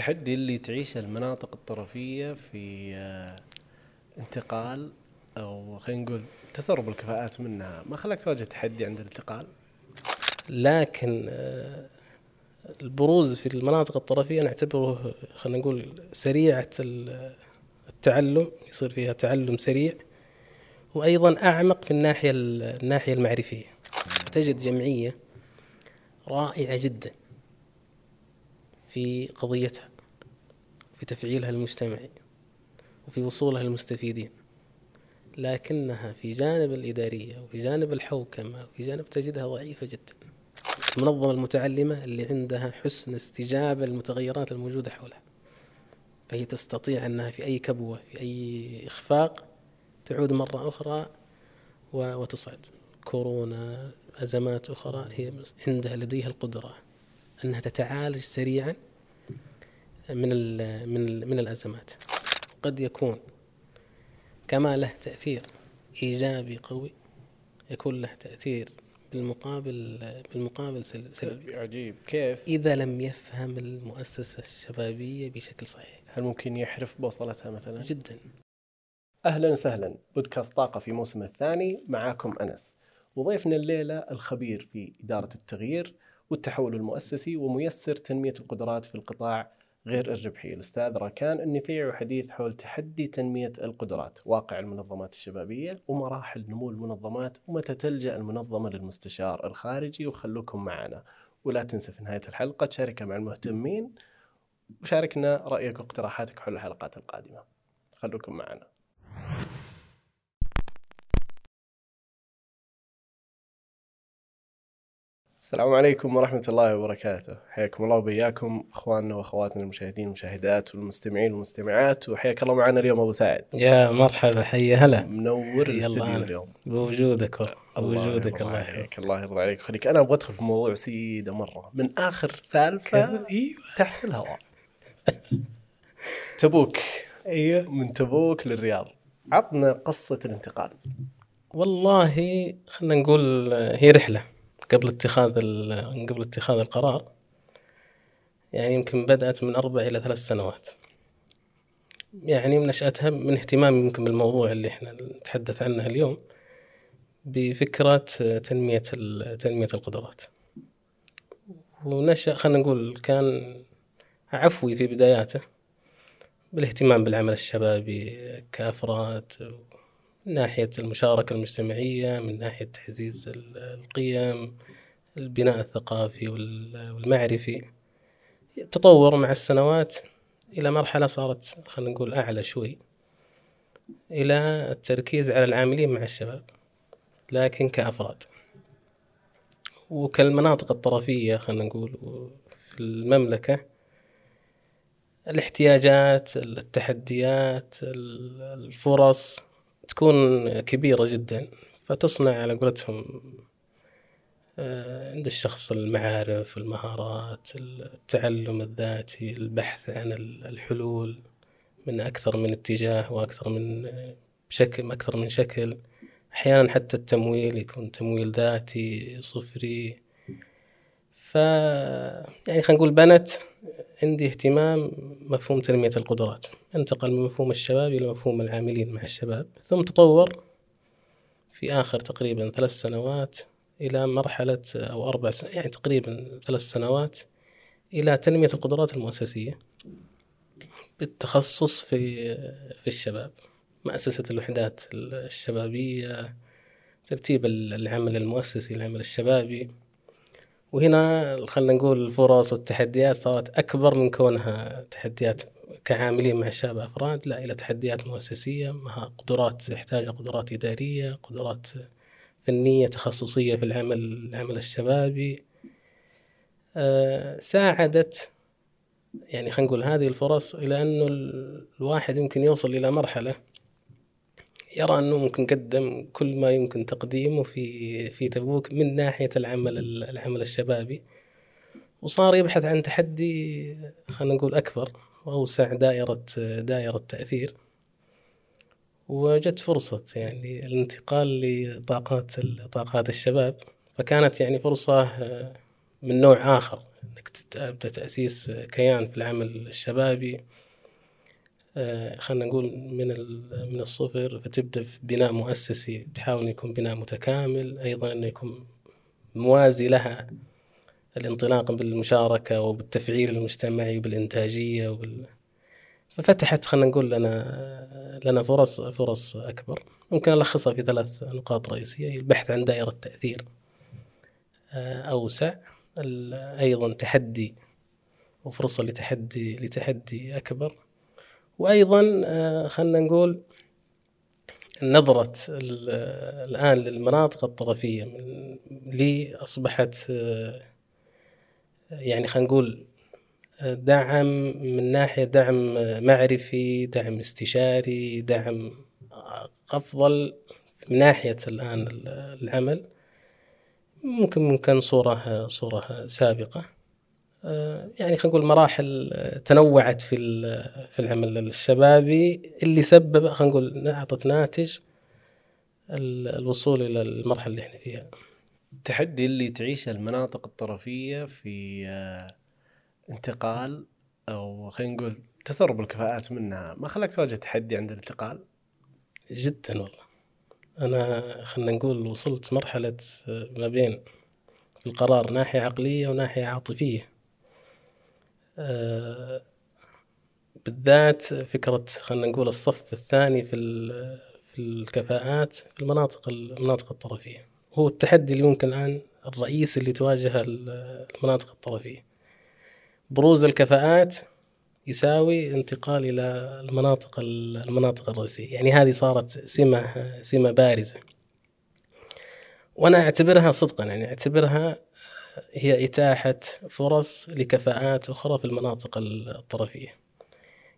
التحدي اللي تعيشه المناطق الطرفية في آه، انتقال أو خلينا نقول تسرب الكفاءات منها. ما خلاك تواجه تحدي عند الانتقال؟ لكن آه، البروز في المناطق الطرفية نعتبره خلينا نقول سريعة ال- التعلم يصير فيها تعلم سريع وأيضا أعمق في الناحية ال- الناحية المعرفية. تجد جمعية رائعة جدا في قضيتها. في تفعيلها المجتمعي وفي وصولها للمستفيدين لكنها في جانب الإدارية وفي جانب الحوكمة وفي جانب تجدها ضعيفة جدا. المنظمة المتعلمة اللي عندها حسن استجابة للمتغيرات الموجودة حولها فهي تستطيع أنها في أي كبوة في أي إخفاق تعود مرة أخرى وتصعد. كورونا أزمات أخرى هي عندها لديها القدرة أنها تتعالج سريعا من ال من ال من الأزمات. قد يكون كما له تأثير إيجابي قوي يكون له تأثير بالمقابل بالمقابل سل- سلبي عجيب. كيف؟ إذا لم يفهم المؤسسة الشبابية بشكل صحيح. هل ممكن يحرف بوصلتها مثلا؟ جدا. أهلا وسهلا. بودكاست طاقة في موسم الثاني معاكم أنس. وضيفنا الليلة الخبير في إدارة التغيير والتحول المؤسسي وميسر تنمية القدرات في القطاع غير الربحي. الأستاذ راكان النفيع وحديث حول تحدي تنمية القدرات واقع المنظمات الشبابية ومراحل نمو المنظمات ومتى تلجأ المنظمة للمستشار الخارجي. وخلوكم معنا. ولا تنسى في نهاية الحلقة تشاركها مع المهتمين. وشاركنا رأيك واقتراحاتك حول الحلقات القادمة. خلوكم معنا. السلام عليكم ورحمة الله وبركاته. حياكم الله وبياكم أخواننا وأخواتنا المشاهدين والمشاهدات والمستمعين والمستمعات وحياك الله معنا اليوم أبو سعد. يا مرحبا حيا هلا. منور الاستديو اليوم. بوجودك بوجودك الله يحفظك الله يرضى عليك. ويخليك أنا أبغى أدخل في موضوع سيدة مرة. من آخر سالفة إيوه. تحت الهواء. تبوك. إيوه. من تبوك للرياض. عطنا قصة الانتقال. والله خلينا نقول آه، هي رحلة. قبل اتخاذ قبل اتخاذ القرار يعني يمكن بدأت من أربع إلى ثلاث سنوات. يعني من نشأتها من اهتمامي يمكن بالموضوع اللي إحنا نتحدث عنه اليوم بفكرة تنمية تنمية القدرات. ونشأ خلينا نقول كان عفوي في بداياته بالاهتمام بالعمل الشبابي كأفراد من ناحية المشاركة المجتمعية من ناحية تعزيز ال- القيم البناء الثقافي وال- والمعرفي. تطور مع السنوات إلى مرحلة صارت خلينا نقول أعلى شوي إلى التركيز على العاملين مع الشباب لكن كأفراد. وكالمناطق الطرفية خلينا نقول في المملكة الاحتياجات التحديات ال- الفرص تكون كبيرة جدا فتصنع على قولتهم آه، عند الشخص المعارف المهارات التعلم الذاتي البحث عن ال- الحلول من أكثر من اتجاه وأكثر من شكل أكثر من شكل. أحيانا حتى التمويل يكون تمويل ذاتي صفري. ف يعني خلينا نقول بنت عندي اهتمام مفهوم تنمية القدرات. انتقل من مفهوم الشباب إلى مفهوم العاملين مع الشباب ثم تطور في آخر تقريبا ثلاث سنوات إلى مرحلة أو أربع سنوات يعني تقريبا ثلاث سنوات إلى تنمية القدرات المؤسسية بالتخصص في في الشباب. مؤسسة الوحدات الشبابية ترتيب العمل المؤسسي العمل الشبابي. وهنا خلينا نقول الفرص والتحديات صارت أكبر من كونها تحديات كعاملين مع الشباب أفراد. لا إلى تحديات مؤسسية مع قدرات يحتاج قدرات إدارية قدرات فنية تخصصية في العمل العمل الشبابي. آه، ساعدت يعني خلينا نقول هذه الفرص إلى أنه ال- الواحد يمكن يوصل إلى مرحلة يرى أنه ممكن قدم كل ما يمكن تقديمه في في تبوك من ناحية العمل العمل الشبابي. وصار يبحث عن تحدي خلينا نقول أكبر وأوسع دائرة دائرة تأثير. وجت فرصة يعني الانتقال لطاقات طاقات الشباب. فكانت يعني فرصة آه، من نوع آخر أنك تبدأ تأسيس كيان في العمل الشبابي. خلينا نقول من من الصفر فتبدأ في بناء مؤسسي تحاول يكون بناء متكامل أيضا إنه يكون موازي لها الانطلاق بالمشاركة وبالتفعيل المجتمعي وبالإنتاجية وبال ففتحت خلينا نقول لنا لنا فرص فرص أكبر. ممكن ألخصها في ثلاث نقاط رئيسية البحث عن دائرة تأثير آه، أوسع. أيضا تحدي وفرصة لتحدي لتحدي أكبر. وأيضا آه، خلينا نقول نظرة الآن للمناطق الطرفية لي أصبحت آه، يعني خلينا نقول آه، دعم من ناحية دعم معرفي دعم استشاري دعم أفضل من ناحية الآن العمل. ممكن ممكن صورة صورة سابقة. يعني خلينا نقول مراحل تنوعت في في العمل الشبابي اللي سبب خلينا نقول أعطت ناتج الوصول إلى المرحلة اللي إحنا فيها. التحدي اللي تعيشه المناطق الطرفية في آه، انتقال أو خلينا نقول تسرب الكفاءات منها ما خلاك تواجه تحدي عند الانتقال؟ جدا والله. أنا خلينا نقول وصلت مرحلة آه، ما بين القرار ناحية عقلية وناحية عاطفية. آه، بالذات فكرة خلينا نقول الصف الثاني في في الكفاءات في المناطق المناطق الطرفية. هو التحدي اللي ممكن الآن الرئيسي اللي تواجهه المناطق الطرفية. بروز الكفاءات يساوي انتقال إلى المناطق المناطق الرئيسية. يعني هذه صارت سمة سمة بارزة. وأنا أعتبرها صدقا يعني أعتبرها هي إتاحة فرص لكفاءات أخرى في المناطق الطرفية.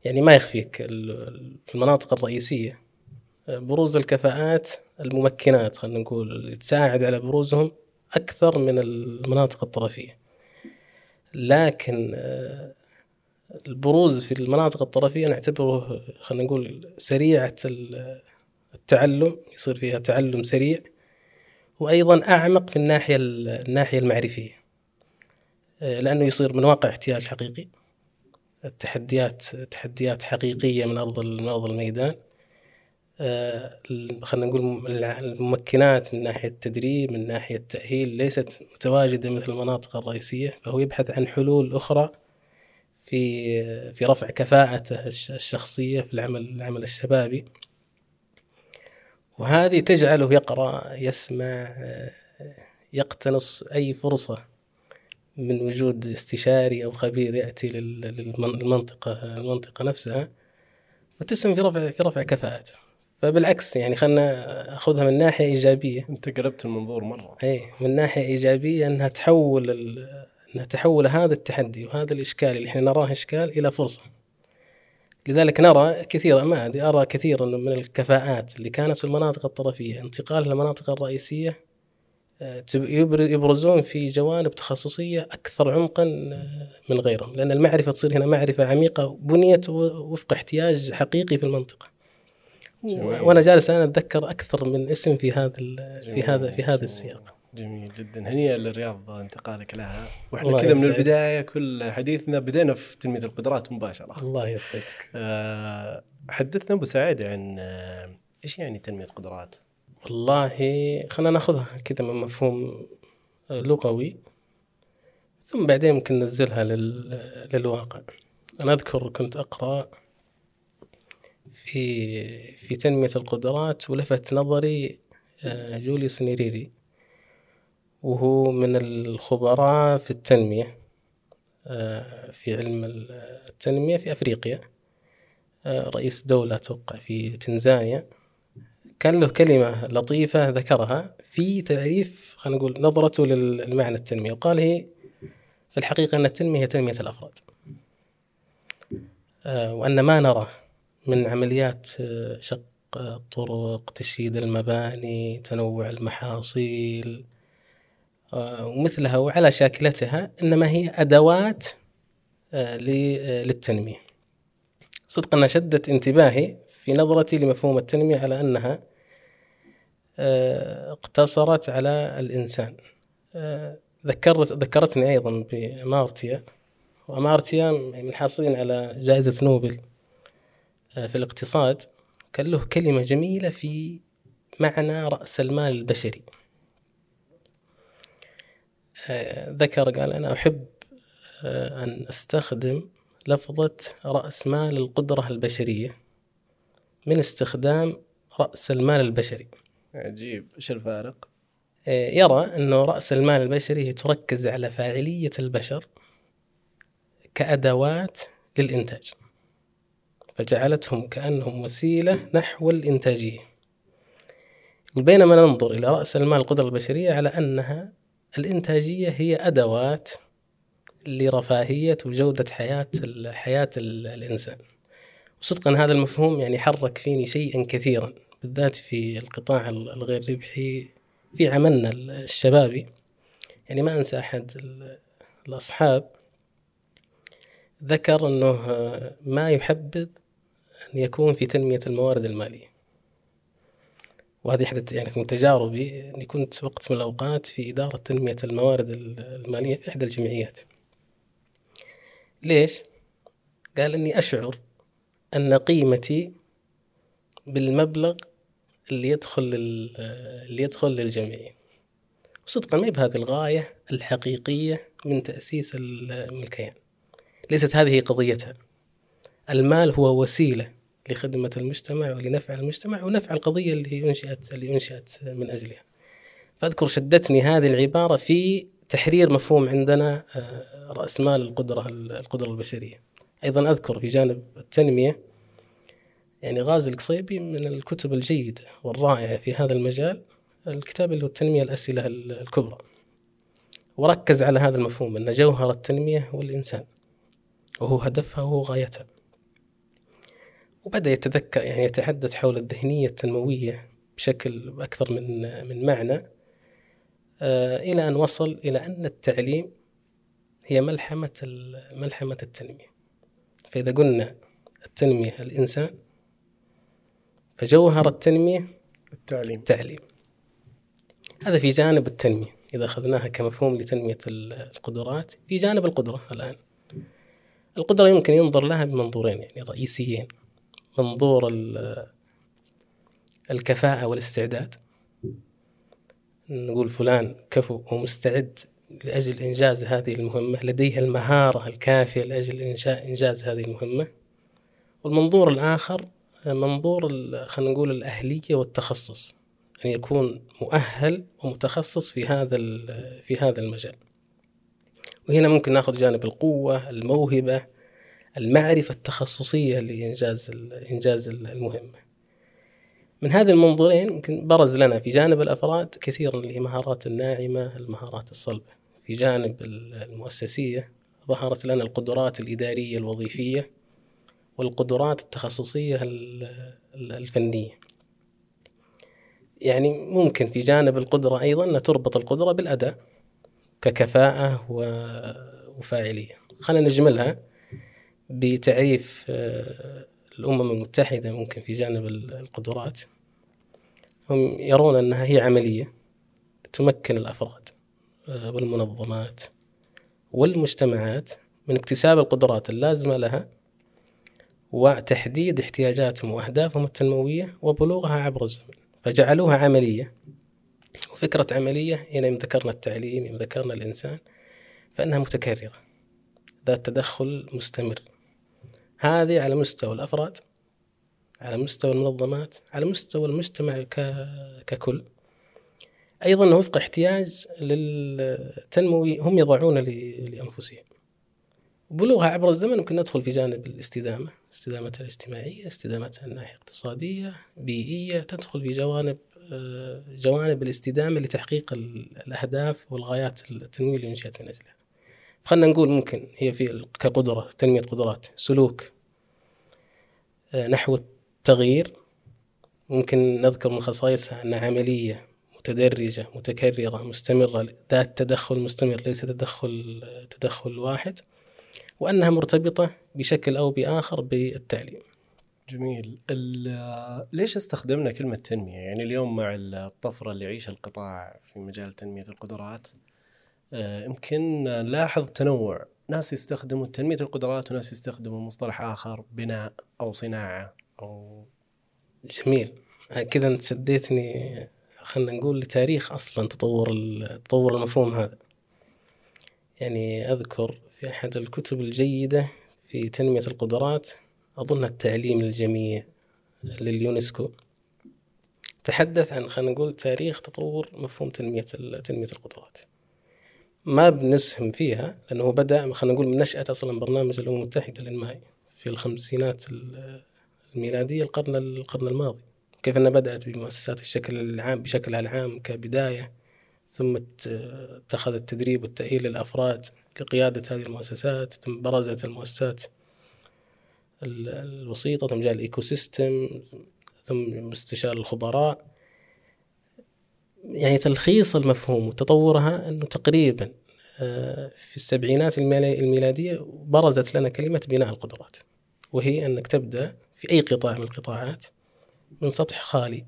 يعني ما يخفيك في المناطق الرئيسية. بروز الكفاءات الممكنات خلينا نقول اللي تساعد على بروزهم أكثر من المناطق الطرفية. لكن آه، البروز في المناطق الطرفية نعتبره خلينا نقول سريعة التعلم يصير فيها تعلم سريع. وأيضا أعمق في الناحية الناحية المعرفية. آه، لأنه يصير من واقع احتياج حقيقي. التحديات تحديات حقيقية من ارض من ارض الميدان. آه، خلينا نقول الممكنات من ناحية التدريب من ناحية التأهيل ليست متواجدة مثل المناطق الرئيسية. فهو يبحث عن حلول أخرى في في رفع كفاءته الشخصية في العمل العمل الشبابي. وهذه تجعله يقرأ يسمع يقتنص أي فرصة من وجود استشاري أو خبير يأتي للمنطقة المنطقة نفسها فتسهم في رفع في رفع كفاءته. فبالعكس يعني خلنا أخذها من ناحية إيجابية. أنت قلبت المنظور مرة. اي من ناحية إيجابية أنها تحول أنها تحول هذا التحدي وهذا الإشكال اللي إحنا نراه إشكال إلى فرصة. لذلك نرى كثيرا ما أرى كثيرا من الكفاءات اللي كانت في المناطق الطرفية. انتقال للمناطق الرئيسية آه، يبرزون في جوانب تخصصية أكثر عمقا آه، من غيرهم. لأن المعرفة تصير هنا معرفة عميقة بنيت وفق احتياج حقيقي في المنطقة. جميل. وأنا جالس أنا أتذكر أكثر من اسم في هذا في هذا في هذا السياق. جميل جدا. هنيئا للرياض انتقالك لها. وإحنا كذا من البداية كل حديثنا بدينا في تنميه القدرات مباشرة. الله يسعدك. أه حدثنا أبو سعيد عن أه إيش يعني تنمية قدرات؟ والله خلينا ناخذها كذا من مفهوم لغوي ثم بعدين ممكن ننزلها لل... للواقع. أنا أذكر كنت أقرأ في في تنمية القدرات ولفت نظري آه، جوليوس نيريري. وهو من الخبراء في التنمية آه، في علم التنمية في أفريقيا. آه، رئيس دولة أتوقع في تنزانيا. كان له كلمة لطيفة ذكرها في تعريف خلينا نقول نظرته للمعنى التنمية وقال هي في الحقيقة أن التنمية هي تنمية الأفراد. آه، وأن ما نرى من عمليات شق الطرق تشييد المباني تنوع المحاصيل ومثلها وعلى شاكلتها إنما هي أدوات آه، آه، للتنمية. صدقا شدت انتباهي في نظرتي لمفهوم التنمية على أنها آه، اقتصرت على الإنسان. ذكرت ذكرتني أيضا بأمارتيا وأمارتيا من حاصلين على جائزة نوبل في الاقتصاد كان له كلمة جميلة في معنى رأس المال البشري ذكر قال أنا أحب آه، أن أستخدم لفظة رأس مال القدرة البشرية من استخدام رأس المال البشري. عجيب. إيش الفارق؟ آه، يرى أنه رأس المال البشري تركز على فاعلية البشر كأدوات للإنتاج فجعلتهم كأنهم وسيلة نحو الإنتاجية. بينما ننظر إلى رأس المال القدرة البشرية على أنها الإنتاجية هي أدوات لرفاهية وجودة حياة حياة الإنسان. وصدقا هذا المفهوم يعني حرك فيني شيئا كثيرا بالذات في القطاع الغير ربحي في عملنا الشبابي. يعني ما أنسى أحد الأصحاب ذكر إنه ما يحبذ أن يكون في تنمية الموارد المالية. وهذه احدى يعني من تجاربي إني كنت وقت من الأوقات في إدارة تنمية الموارد المالية في إحدى الجمعيات. ليش؟ قال إني أشعر أن قيمتي بالمبلغ اللي يدخل اللي يدخل للجمعية. وصدقا ما بهذه الغاية الحقيقية من تأسيس الكيان ليست هذه قضيتها. المال هو وسيلة لخدمة المجتمع ولنفع المجتمع ونفع القضية اللي أنشئت اللي أنشئت من أجلها. فأذكر شدتني هذه العبارة في تحرير مفهوم عندنا آه، رأس مال القدرة القدرة البشرية. أيضا أذكر في جانب التنمية يعني غازي القصيبي من الكتب الجيدة والرائعة في هذا المجال الكتاب اللي هو التنمية الأسئلة الكبرى. وركز على هذا المفهوم أن جوهر التنمية هو الإنسان وهو هدفها وهو غايتها. وبدأ يتذكر يعني يتحدث حول الذهنية التنموية بشكل أكثر من من معنى. آه، إلى أن وصل إلى أن التعليم هي ملحمة ملحمة التنمية. فإذا قلنا التنمية الإنسان فجوهر التنمية التعليم. التعليم. هذا في جانب التنمية إذا أخذناها كمفهوم لتنمية القدرات. في جانب القدرة الآن. القدرة يمكن ينظر لها بمنظورين يعني رئيسيين. منظور الكفاءة والاستعداد. نقول فلان كفو ومستعد لأجل إنجاز هذه المهمة لديه المهارة الكافية لأجل إنشاء إنجاز هذه المهمة. والمنظور الآخر منظور خلينا نقول الأهلية والتخصص. أن يعني يكون مؤهل ومتخصص في هذا في هذا المجال. وهنا ممكن ناخذ جانب القوة الموهبة المعرفة التخصصية لإنجاز إنجاز المهمة. من هذه المنظورين يمكن برز لنا في جانب الأفراد كثيرا المهارات الناعمة المهارات الصلبة. في جانب المؤسسية ظهرت لنا القدرات الإدارية الوظيفية والقدرات التخصصية الفنية. يعني ممكن في جانب القدرة أيضا أن تربط القدرة بالأداء ككفاءة وفاعلية. خلينا نجملها. بتعريف آه، الأمم المتحدة ممكن في جانب القدرات. هم يرون أنها هي عملية تمكن الأفراد آه، والمنظمات والمجتمعات من اكتساب القدرات اللازمة لها وتحديد احتياجاتهم وأهدافهم التنموية وبلوغها عبر الزمن. فجعلوها عملية وفكرة عملية هنا يوم ذكرنا التعليم يوم ذكرنا الإنسان فإنها متكررة. ذات تدخل مستمر. هذه على مستوى الأفراد على مستوى المنظمات على مستوى المجتمع ككل. أيضا وفق احتياج للتنموي هم يضعون لأنفسهم. بلوغها عبر الزمن ممكن ندخل في جانب الاستدامة استدامتها الاجتماعية استدامتها الناحية اقتصادية بيئية تدخل في جوانب جوانب الاستدامة لتحقيق الأهداف والغايات التنموية اللي أنشئت من أجلها خلينا نقول ممكن هي في كقدرة تنمية قدرات سلوك آه، نحو التغيير. ممكن نذكر من خصائصها أنها عملية متدرجة متكررة مستمرة ذات تدخل مستمر ليس تدخل تدخل واحد وأنها مرتبطة بشكل أو بآخر بالتعليم. جميل. ليش استخدمنا كلمة تنمية؟ يعني اليوم مع الطفرة اللي يعيشها القطاع في مجال تنمية القدرات آه، يمكن نلاحظ تنوع. ناس يستخدموا تنمية القدرات وناس يستخدموا مصطلح آخر بناء أو صناعة أو جميل. كذا أنت شديتني خلينا نقول لتاريخ أصلا تطور تطور المفهوم هذا. يعني أذكر في أحد الكتب الجيدة في تنمية القدرات أظن التعليم للجميع لليونسكو تحدث عن خلينا نقول تاريخ تطور مفهوم تنمية تنمية القدرات. ما بنسهم فيها لأنه بدأ خلينا نقول من نشأة أصلا برنامج الأمم المتحدة الانمائي في الخمسينات ال- الميلادية القرن القرن الماضي. كيف إنها بدأت بمؤسسات الشكل العام بشكل العام كبداية ثم اتخذ التدريب والتأهيل للأفراد لقيادة هذه المؤسسات ثم برزت المؤسسات ال- الوسيطة ثم جاء ال ecosystem ثم استشار الخبراء. يعني تلخيص المفهوم وتطورها إنه تقريبا آه، في السبعينات الميلا- الميلادية برزت لنا كلمة بناء القدرات وهي أنك تبدأ في أي قطاع من القطاعات من سطح خالي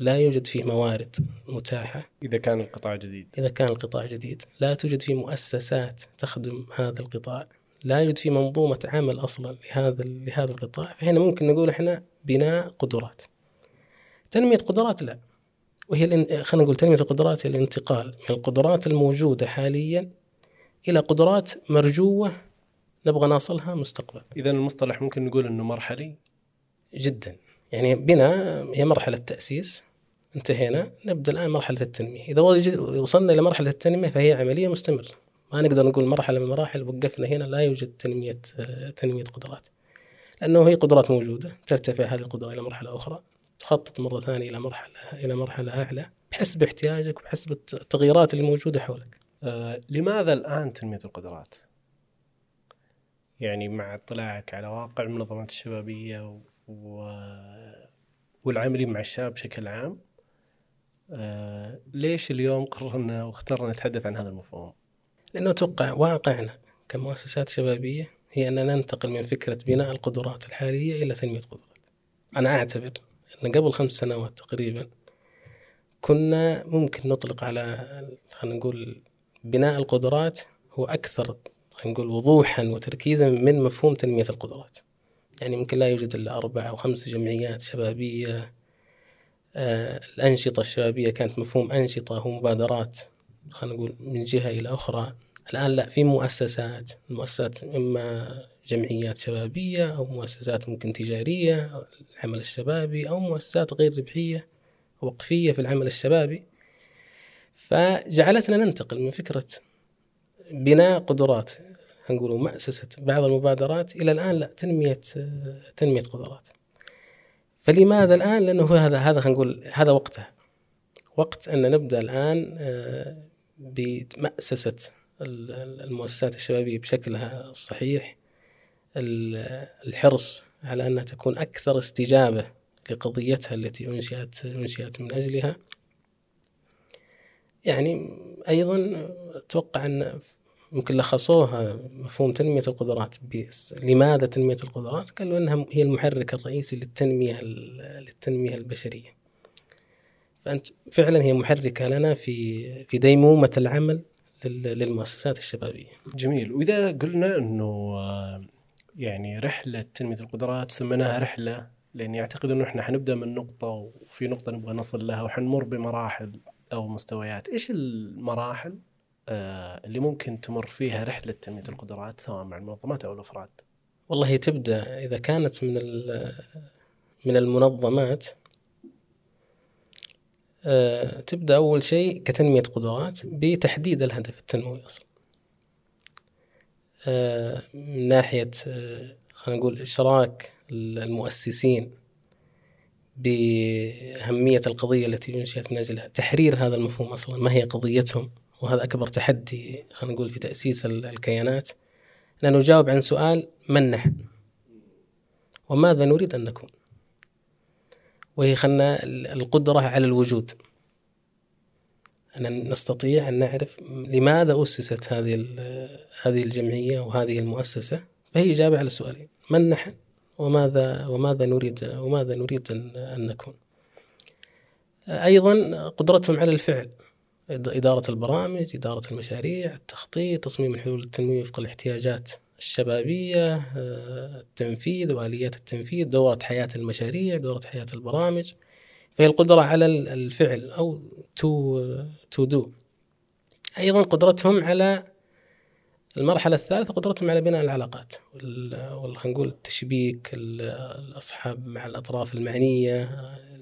لا يوجد فيه موارد متاحة. إذا كان القطاع جديد. إذا كان القطاع جديد لا توجد فيه مؤسسات تخدم هذا القطاع لا يوجد فيه منظومة عمل أصلا لهذا لهذا القطاع. فهنا ممكن نقول إحنا بناء قدرات. تنمية قدرات لا. وهي الان- خلينا نقول تنمية القدرات هي الانتقال من القدرات الموجودة حاليا إلى قدرات مرجوة نبغى نصلها مستقبلا. اذا المصطلح ممكن نقول إنه مرحلي؟ جدا. يعني بنا هي مرحلة تأسيس انتهينا نبدأ الآن مرحلة التنمية. إذا وجد- وصلنا إلى مرحلة التنمية فهي عملية مستمرة. ما نقدر نقول مرحلة من المراحل وقفنا هنا لا يوجد تنمية آه، تنمية قدرات. لأنه هي قدرات موجودة ترتفع هذه القدرة إلى مرحلة أخرى. تخطط مرة ثانية إلى مرحلة إلى مرحلة أعلى بحسب احتياجك وبحسب الت- التغييرات اللي موجودة حولك آه لماذا الآن تنمية القدرات؟ يعني مع اطلاعك على واقع المنظمات الشبابية و... والعاملين مع الشباب بشكل عام آه ليش اليوم قررنا واخترنا نتحدث عن هذا المفهوم؟ لأنه أتوقع واقعنا كمؤسسات شبابية هي أننا ننتقل من فكرة بناء القدرات الحالية إلى تنمية قدرات أنا أعتبر أن قبل خمس سنوات تقريبا كنا ممكن نطلق على خلينا نقول بناء القدرات هو أكثر نقول وضوحا وتركيزا من مفهوم تنمية القدرات. يعني ممكن لا يوجد إلا أربع أو خمس جمعيات شبابية آه الأنشطة الشبابية كانت مفهوم أنشطة ومبادرات خلينا نقول من جهة إلى أخرى. الآن لا في مؤسسات المؤسسات إما جمعيات شبابية أو مؤسسات ممكن تجارية العمل الشبابي أو مؤسسات غير ربحية وقفية في العمل الشبابي. فجعلتنا ننتقل من فكرة بناء قدرات نقول مؤسسة بعض المبادرات إلى الآن لا تنمية تنمية قدرات. فلماذا الآن؟ لأنه هذا هذا خلينا نقول هذا وقتها وقت أن نبدأ الآن آه، بمأسسة ال- المؤسسات الشبابية بشكلها الصحيح. ال- الحرص على أنها تكون أكثر استجابة لقضيتها التي أنشئت أنشئت من أجلها. يعني أيضا أتوقع أن ممكن لخصوها مفهوم تنمية القدرات بس لماذا تنمية القدرات؟ قالوا أنها هي المحرك الرئيسي للتنمية للتنمية البشرية. فأنت فعلا هي محركة لنا في في ديمومة العمل لل- للمؤسسات الشبابية. جميل. وإذا قلنا آه، يعني رحلة تنمية القدرات سميناها رحلة لاني اعتقد إنه إحنا حنبدأ من نقطة وفي نقطة نبغى نصل لها وحنمر بمراحل أو مستويات، إيش المراحل آه، اللي ممكن تمر فيها رحلة تنمية القدرات سواء مع المنظمات أو الأفراد؟ والله هي تبدأ إذا كانت من من المنظمات آه، تبدأ أول شيء كتنمية قدرات بتحديد الهدف التنموي أصلا آه، من ناحية آه، خلينا نقول إشراك المؤسسين بأهمية القضية التي أنشئت من أجلها. تحرير هذا المفهوم أصلا ما هي قضيتهم؟ وهذا أكبر تحدي خلينا نقول في تأسيس ال- الكيانات. أن نجاوب عن سؤال من نحن؟ وماذا نريد أن نكون؟ وهي خلنا القدرة على الوجود. أن نستطيع أن نعرف لماذا أسست هذه هذه الجمعية وهذه المؤسسة؟ فهي إجابة على السؤالين من نحن وماذا وماذا نريد وماذا نريد أن, نكون؟ أيضا قدرتهم على الفعل. إدارة البرامج إدارة المشاريع التخطيط تصميم الحلول التنموية وفق الاحتياجات الشبابية آه، التنفيذ وآليات التنفيذ دورة حياة المشاريع دورة حياة البرامج. فهي القدرة على الفعل أو to to do أيضا قدرتهم على المرحلة الثالثة قدرتهم على بناء العلاقات خلينا نقول التشبيك الأصحاب مع الأطراف المعنية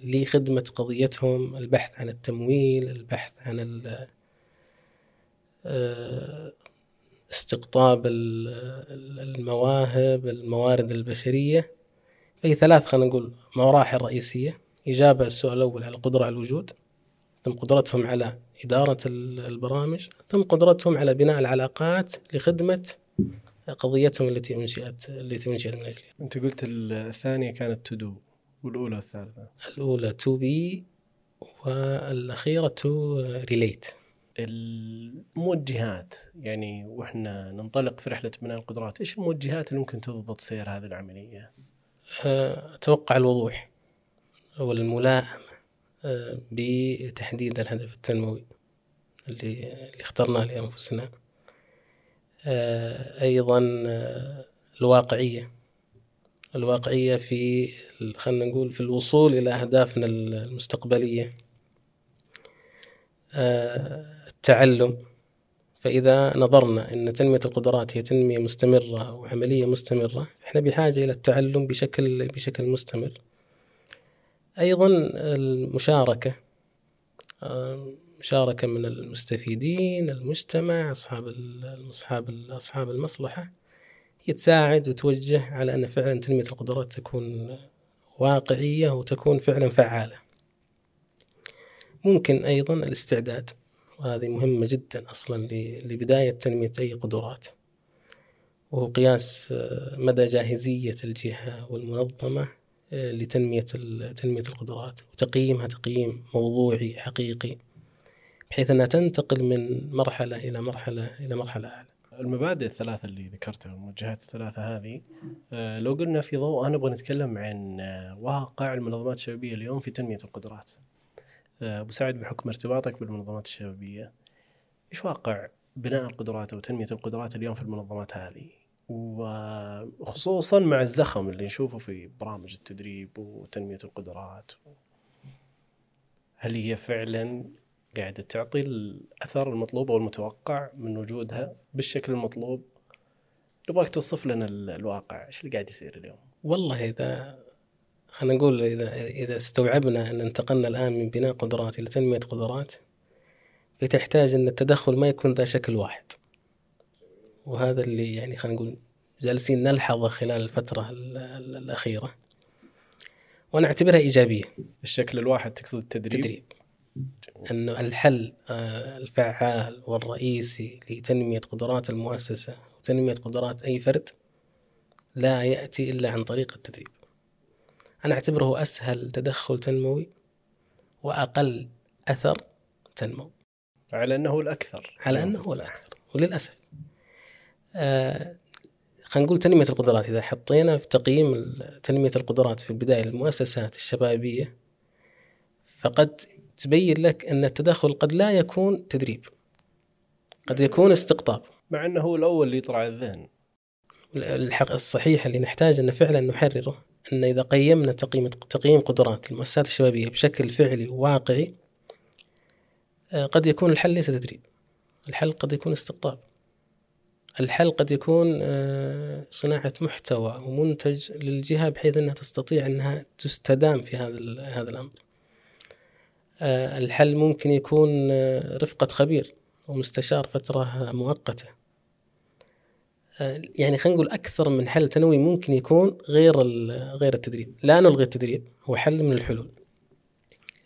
لخدمة قضيتهم البحث عن التمويل البحث عن آه، استقطاب المواهب الموارد البشرية. في ثلاث خلينا نقول مراحل رئيسية. إجابة السؤال الأول على القدرة على الوجود. ثم قدرتهم على إدارة البرامج ثم قدرتهم على بناء العلاقات لخدمة قضيتهم التي أنشئت التي أنشئت من أجلها. أنت قلت الثانية كانت to do والأولى والثالثة. الأولى to be والأخيرة to relate. الموجهات يعني وإحنا ننطلق في رحلة بناء القدرات، إيش الموجهات اللي ممكن تضبط سير هذه العملية؟ أه، أتوقع الوضوح والملائمه بتحديد الهدف التنموي اللي اللي اخترناه لأنفسنا. أه، أيضا الواقعية الواقعية في خلينا نقول في الوصول إلى أهدافنا المستقبلية. التعلم فإذا نظرنا أن تنمية القدرات هي تنمية مستمرة وعملية مستمرة إحنا بحاجة إلى التعلم بشكل بشكل مستمر أيضا المشاركة مشاركة من المستفيدين المجتمع أصحاب أصحاب أصحاب المصلحة هي تساعد وتوجه على أن فعلا تنمية القدرات تكون واقعية وتكون فعلا فعالة. ممكن أيضا الاستعداد وهذه مهمة جدا أصلا لبداية تنمية أي قدرات وهو قياس آه، مدى جاهزية الجهة والمنظمة آه، لتنمية تنمية القدرات وتقييمها تقييم موضوعي حقيقي بحيث أنها تنتقل من مرحلة إلى مرحلة إلى مرحلة أعلى. المبادئ الثلاثة اللي ذكرتها الموجهات الثلاثة هذه آه، لو قلنا في ضوء أنا أبغى نتكلم عن واقع المنظمات الشبابية اليوم في تنمية القدرات. آه، أبو سعد بحكم ارتباطك بالمنظمات الشبابية إيش واقع بناء القدرات أو تنمية القدرات اليوم في المنظمات هذه؟ وخصوصا مع الزخم اللي نشوفه في برامج التدريب وتنمية القدرات. هل هي فعلا قاعدة تعطي الأثر المطلوب أو المتوقع من وجودها؟ بالشكل المطلوب نبغاك توصف لنا الواقع. إيش اللي قاعد يصير اليوم؟ والله إذا خلينا نقول إذا إذا استوعبنا أن انتقلنا الآن من بناء قدرات إلى تنمية قدرات فتحتاج أن التدخل ما يكون ذا شكل واحد. وهذا اللي يعني خلينا نقول جالسين نلحظه خلال الفترة الأخيرة. وأنا أعتبرها إيجابية. الشكل الواحد تقصد التدريب؟ التدريب. أنه الحل آه، الفعال والرئيسي لتنمية قدرات المؤسسة وتنمية قدرات أي فرد لا يأتي إلا عن طريق التدريب. أنا أعتبره أسهل تدخل تنموي وأقل أثر تنمو. على أنه الأكثر. على أنه هو الأكثر. وللأسف. خلينا نقول تنمية القدرات. إذا حطينا في تقييم تنمية القدرات في البداية المؤسسات الشبابية فقد تبين لك أن التدخل قد لا يكون تدريب قد يكون استقطاب. مع أنه هو الأول اللي يطلع الذهن. الحق الصحيح اللي نحتاج أن فعلا نحرره أن إذا قيمنا تقييم تقييم قدرات المؤسسات الشبابية بشكل فعلي وواقعي آه، قد يكون الحل ليس تدريب الحل قد يكون استقطاب. الحل قد يكون آه، صناعة محتوى ومنتج للجهة بحيث أنها تستطيع أنها تستدام في هذا هذا الأمر. آه، الحل ممكن يكون رفقة خبير ومستشار فترة مؤقتة. يعني خلينا نقول أكثر من حل تنوي ممكن يكون غير غير التدريب. لا نلغي التدريب هو حل من الحلول.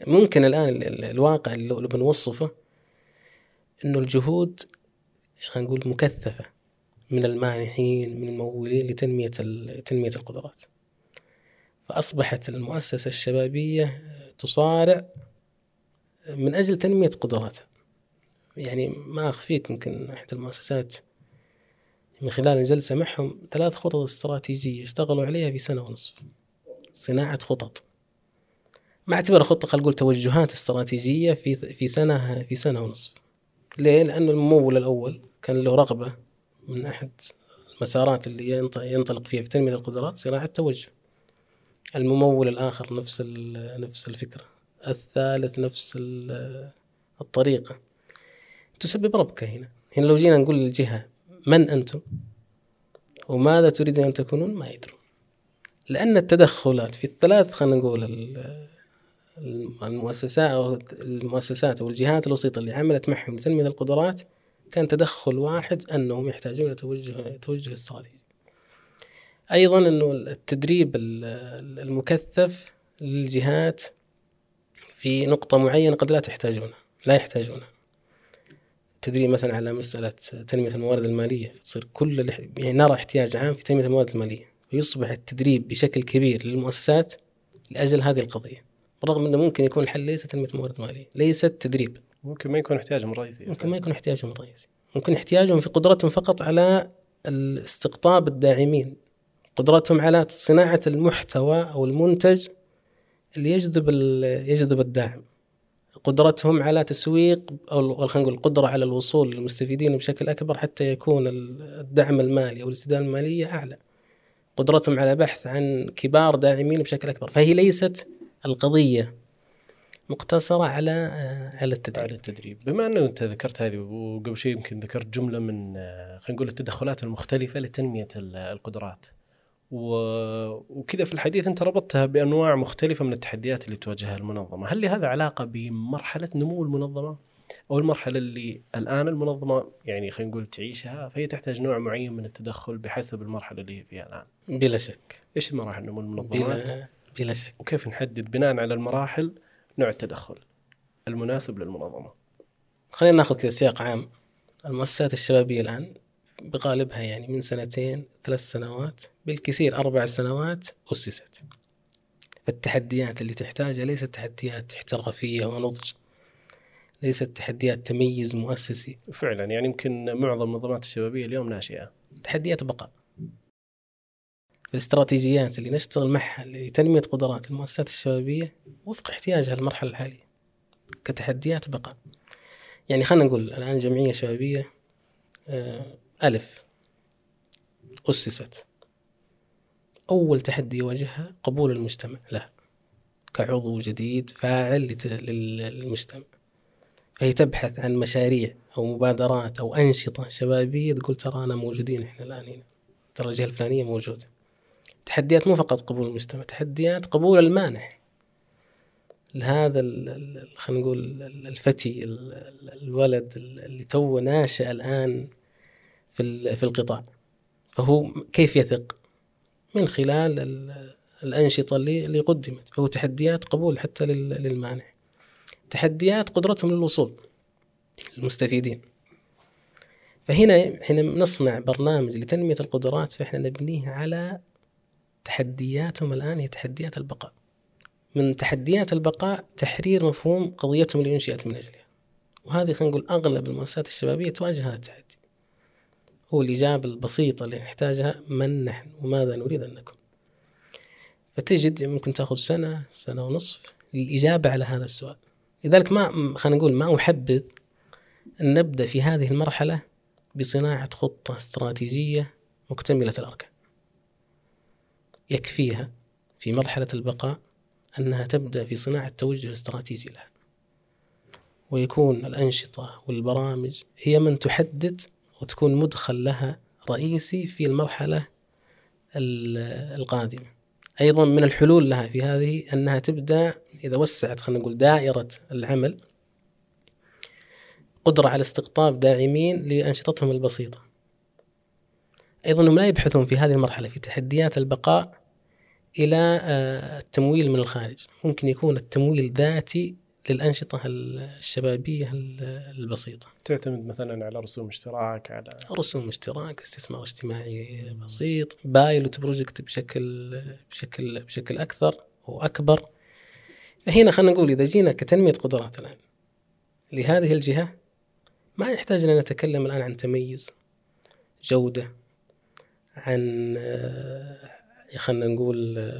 ممكن الآن الواقع اللي بنوصفه إنه الجهود خلينا نقول مكثفة. من المانحين من الممولين لتنمية تنمية القدرات. فأصبحت المؤسسة الشبابية تصارع من أجل تنمية قدراتها. يعني ما أخفيك ممكن احد المؤسسات من خلال الجلسة معهم ثلاث خطط استراتيجية اشتغلوا عليها في سنة ونصف. صناعة خطط. ما اعتبرها خطة خلينا نقول توجهات استراتيجية في في سنة في سنة ونصف. ليه؟ لأن الممول الأول كان له رغبة من أحد المسارات اللي ينطلق فيها في تنمية القدرات صناعة توجه الممول الآخر نفس نفس الفكرة. الثالث نفس الطريقة. تسبب ربكة هنا. هنا لو جينا نقول للجهة من أنتم؟ وماذا تريدون أن تكونون؟ ما يدرون. لأن التدخلات في الثلاث خلينا نقول المؤسسات أو المؤسسات أو الجهات الوسيطة اللي عملت معهم لتنمية القدرات كان تدخل واحد أنهم يحتاجون توجه توجه استراتيجي أيضا أنه التدريب المكثف للجهات في نقطة معينة قد لا تحتاجونه لا يحتاجونه تدريب مثلا على مسألة تنمية الموارد المالية تصير كل يعني نرى احتياج عام في تنمية الموارد المالية ويصبح التدريب بشكل كبير للمؤسسات لأجل هذه القضية رغم إنه ممكن يكون الحل ليس تنمية موارد ماليه، ليست تدريب. ممكن ما يكون احتياجهم الرئيسي. ممكن ما يكون احتياجهم الرئيسي. ممكن احتياجهم في قدرتهم فقط على الاستقطاب الداعمين. قدرتهم على صناعة المحتوى أو المنتج اللي يجذب يجذب الداعم. قدرتهم على تسويق أو خلينا نقول القدرة على الوصول للمستفيدين بشكل أكبر حتى يكون الدعم المالي أو الاستدامة المالية أعلى. قدرتهم على بحث عن كبار داعمين بشكل أكبر، فهي ليست القضية مقتصرة على على التدريب على التدريب بما أنه أنت ذكرت هذه وقبل شيء يمكن ذكرت جملة من خلينا نقول التدخلات المختلفة لتنمية القدرات وكذا في الحديث أنت ربطتها بأنواع مختلفة من التحديات اللي تواجهها المنظمة، هل لهذا علاقة بمرحلة نمو المنظمة؟ أو المرحلة اللي الآن المنظمة يعني خلينا نقول تعيشها فهي تحتاج نوع معين من التدخل بحسب المرحلة اللي هي فيها الآن. بلا شك. إيش مراحل نمو المنظمات؟ بلا بلا شك. وكيف نحدد بناء على المراحل نوع التدخل المناسب للمنظمة. خلينا ناخذ كذا سياق عام. المؤسسات الشبابية الآن بغالبها يعني من سنتين ثلاث سنوات بالكثير أربع سنوات أسست. فالتحديات اللي تحتاجها ليست تحديات احترافية ونضج ليست تحديات تميز مؤسسي فعلا يعني يمكن معظم المنظمات الشبابية اليوم ناشئه تحديات بقاء الاستراتيجيات اللي نشتغل معها لتنمية قدرات المؤسسات الشبابية وفق احتياجها المرحله الحالية كتحديات بقاء يعني خلينا نقول الآن جمعية شبابية آه، ألف أسست. أول تحدي يواجهها قبول المجتمع لها كعضو جديد فاعل للمجتمع. فهي تبحث عن مشاريع أو مبادرات أو أنشطة شبابية تقول ترانا موجودين إحنا الآن هنا ترى الجهة الفلانية موجودة. تحديات مو فقط قبول المجتمع تحديات قبول المانح لهذا خلينا نقول الفتي الولد اللي تو ناشئ الآن في في القطاع. فهو كيف يثق؟ من خلال الأنشطة اللي اللي قدمت. فهو تحديات قبول حتى للمانح تحديات قدرتهم للوصول للمستفيدين. فهنا هنا نصنع برنامج لتنمية القدرات فإحنا نبنيه على تحدياتهم الآن هي تحديات البقاء. من تحديات البقاء تحرير مفهوم قضيتهم اللي أنشئت من أجلها. وهذه خلينا نقول أغلب المؤسسات الشبابية تواجه هذا التحدي. هو الإجابة البسيطة اللي نحتاجها من نحن وماذا نريد أن نكون. فتجد ممكن تأخذ سنة سنة ونصف للإجابة على هذا السؤال. لذلك ما خلينا نقول ما أحبذ أن نبدأ في هذه المرحلة بصناعة خطة استراتيجية مكتملة الأركان. يكفيها في مرحلة البقاء أنها تبدأ في صناعة توجه استراتيجي لها. ويكون الأنشطة والبرامج هي من تحدد وتكون مدخل لها رئيسي في المرحلة القادمة. أيضا من الحلول لها في هذه أنها تبدأ إذا وسعت خلينا نقول دائرة العمل قدرة على استقطاب داعمين لأنشطتهم البسيطة. أيضا أنهم لا يبحثون في هذه المرحلة في تحديات البقاء إلى آه، التمويل من الخارج. ممكن يكون التمويل ذاتي للأنشطة الشبابية البسيطة. تعتمد مثلا على رسوم اشتراك على رسوم اشتراك استثمار اجتماعي بسيط pilot project بشكل بشكل بشكل أكثر وأكبر فهنا خلينا نقول إذا جينا كتنمية قدرات الآن لهذه الجهة ما يحتاج أن نتكلم الآن عن تميز جودة عن آه، خلينا نقول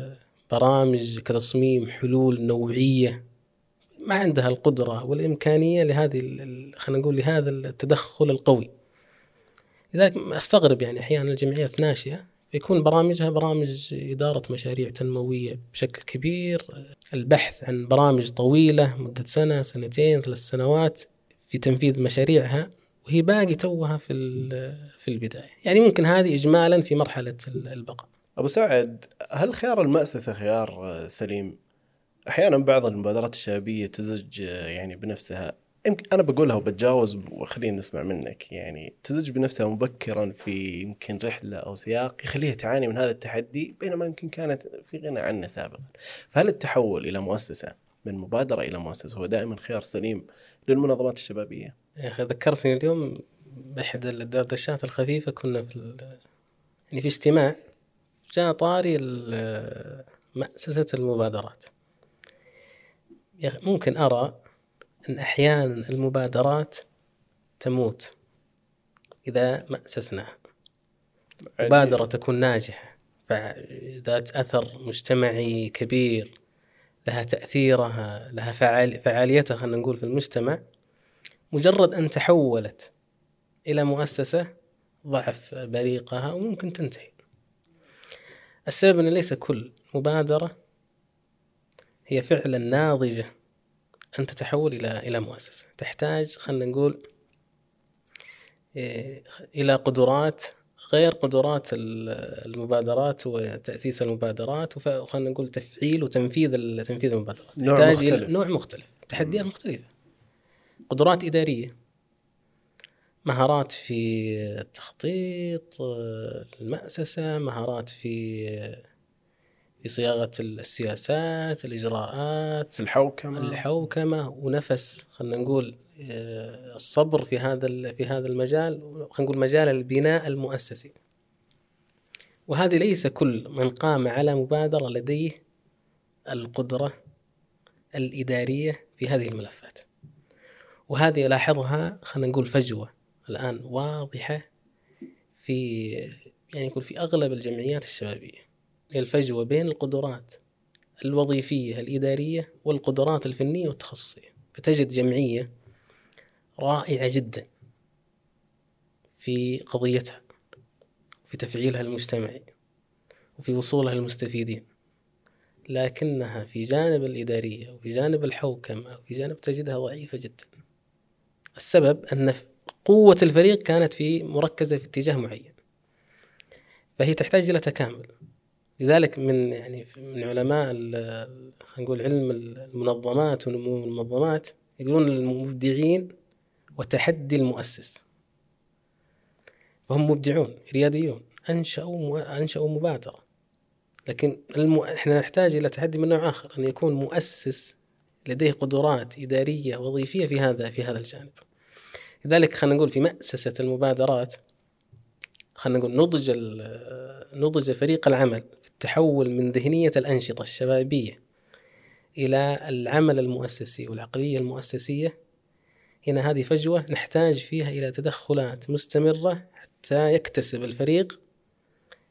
برامج كتصميم حلول نوعية. ما عندها القدرة والإمكانية لهذه خلينا نقول لهذا التدخل القوي. لذلك أستغرب يعني أحيانا الجمعيات ناشئة يكون برامجها برامج إدارة مشاريع تنموية بشكل كبير. البحث عن برامج طويلة مدة سنة سنتين ثلاث سنوات في تنفيذ مشاريعها وهي باقي توها في في البداية. يعني ممكن هذه اجمالا في مرحلة ال- البقاء. أبو سعد هل خيار المؤسسه خيار سليم؟ أحيانا بعض المبادرات الشبابية تزج يعني بنفسها يمكن أنا بقولها وبتجاوز وخلينا نسمع منك يعني تزج بنفسها مبكرا في يمكن رحلة أو سياق يخليها تعاني من هذا التحدي بينما يمكن كانت في غنى عنه سابقا. فهل التحول إلى مؤسسة من مبادرة إلى مؤسسة هو دائما خيار سليم للمنظمات الشبابية؟ يا أخي ذكرتني اليوم باحد الدردشات الخفيفة كنا في ال- يعني في اجتماع جاء طاري مؤسسه المبادرات. أخي ممكن أرى أن أحيانا المبادرات تموت إذا ما مبادرة تكون ناجحة فع- ذات أثر مجتمعي كبير لها تأثيرها لها فعال فعاليتها خلينا نقول في المجتمع مجرد أن تحولت إلى مؤسسة ضعف بريقها وممكن تنتهي. السبب ان ليس كل مبادرة هي فعلا ناضجة. ان تتحول إلى إلى مؤسسة، تحتاج خلينا نقول إيه، إلى قدرات غير قدرات ال- المبادرات وتأسيس المبادرات وخلينا نقول تفعيل وتنفيذ تنفيذ المبادرات. نوع تحتاج مختلف. إلى نوع مختلف. تحديات مختلفة. قدرات إدارية. مهارات في التخطيط المأسسة مهارات في في صياغة السياسات الإجراءات الحوكمة. الحوكمة ونفس خلينا نقول آه، الصبر في هذا في هذا المجال خلينا نقول مجال البناء المؤسسي. وهذه ليس كل من قام على مبادرة لديه القدرة الإدارية في هذه الملفات. وهذه لاحظها خلينا نقول فجوة. الآن واضحة في يعني يقول في أغلب الجمعيات الشبابية هي الفجوة بين القدرات الوظيفية الإدارية والقدرات الفنية والتخصصية. فتجد جمعية رائعة جدا في قضيتها في تفعيلها المجتمعي وفي وصولها للمستفيدين. لكنها في جانب الإدارية وفي جانب الحوكمة وفي جانب تجدها ضعيفة جدا. السبب أن قوة الفريق كانت في مركزة في اتجاه معين. فهي تحتاج إلى تكامل. لذلك من يعني من علماء نقول علم المنظمات ونمو المنظمات يقولون المبدعين وتحدي المؤسس. فهم مبدعون رياديون أنشأوا أنشأوا مبادرة. لكن الم... إحنا نحتاج إلى تحدي من نوع آخر أن يكون مؤسس لديه قدرات إدارية وظيفية في هذا في هذا الجانب. لذلك خلينا نقول في مأسسة المبادرات خلينا نقول نضج نضج فريق العمل في التحول من ذهنية الأنشطة الشبابية إلى العمل المؤسسي والعقلية المؤسسية. هنا هذه فجوة نحتاج فيها إلى تدخلات مستمرة حتى يكتسب الفريق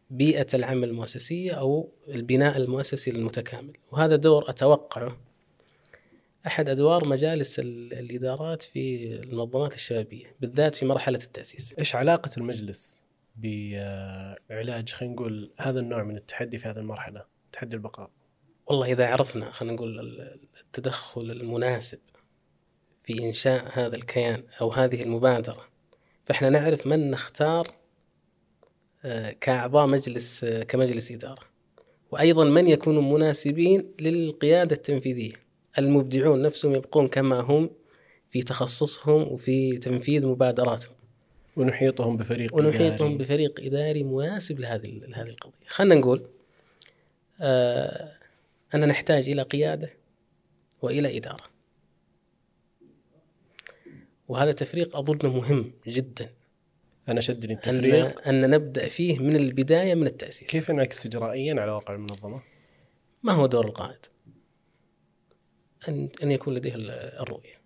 بيئة العمل المؤسسية أو البناء المؤسسي المتكامل وهذا دور أتوقعه أحد أدوار مجالس ال- الإدارات في المنظمات الشبابية بالذات في مرحلة التأسيس. إيش علاقة المجلس بعلاج خلينا نقول هذا النوع من التحدي في هذه المرحلة تحدي البقاء؟ والله إذا عرفنا خلينا نقول ال- التدخل المناسب في إنشاء هذا الكيان أو هذه المبادرة فإحنا نعرف من نختار آه، كأعضاء مجلس آه، كمجلس إدارة. وأيضا من يكونوا مناسبين للقيادة التنفيذية. المبدعون نفسهم يبقون كما هم في تخصصهم وفي تنفيذ مبادراتهم ونحيطهم بفريق ونحيطهم إداري. بفريق إداري مناسب لهذه لهذه القضية. خلينا نقول آه أننا نحتاج إلى قيادة وإلى إدارة. وهذا تفريق اظنه مهم جدا أنا شدني التفريق أن نبدأ فيه من البداية من التأسيس. كيف ينعكس اجرائيا على واقع المنظمة؟ ما هو دور القائد؟ أن أن يكون لديه ال- الرؤية.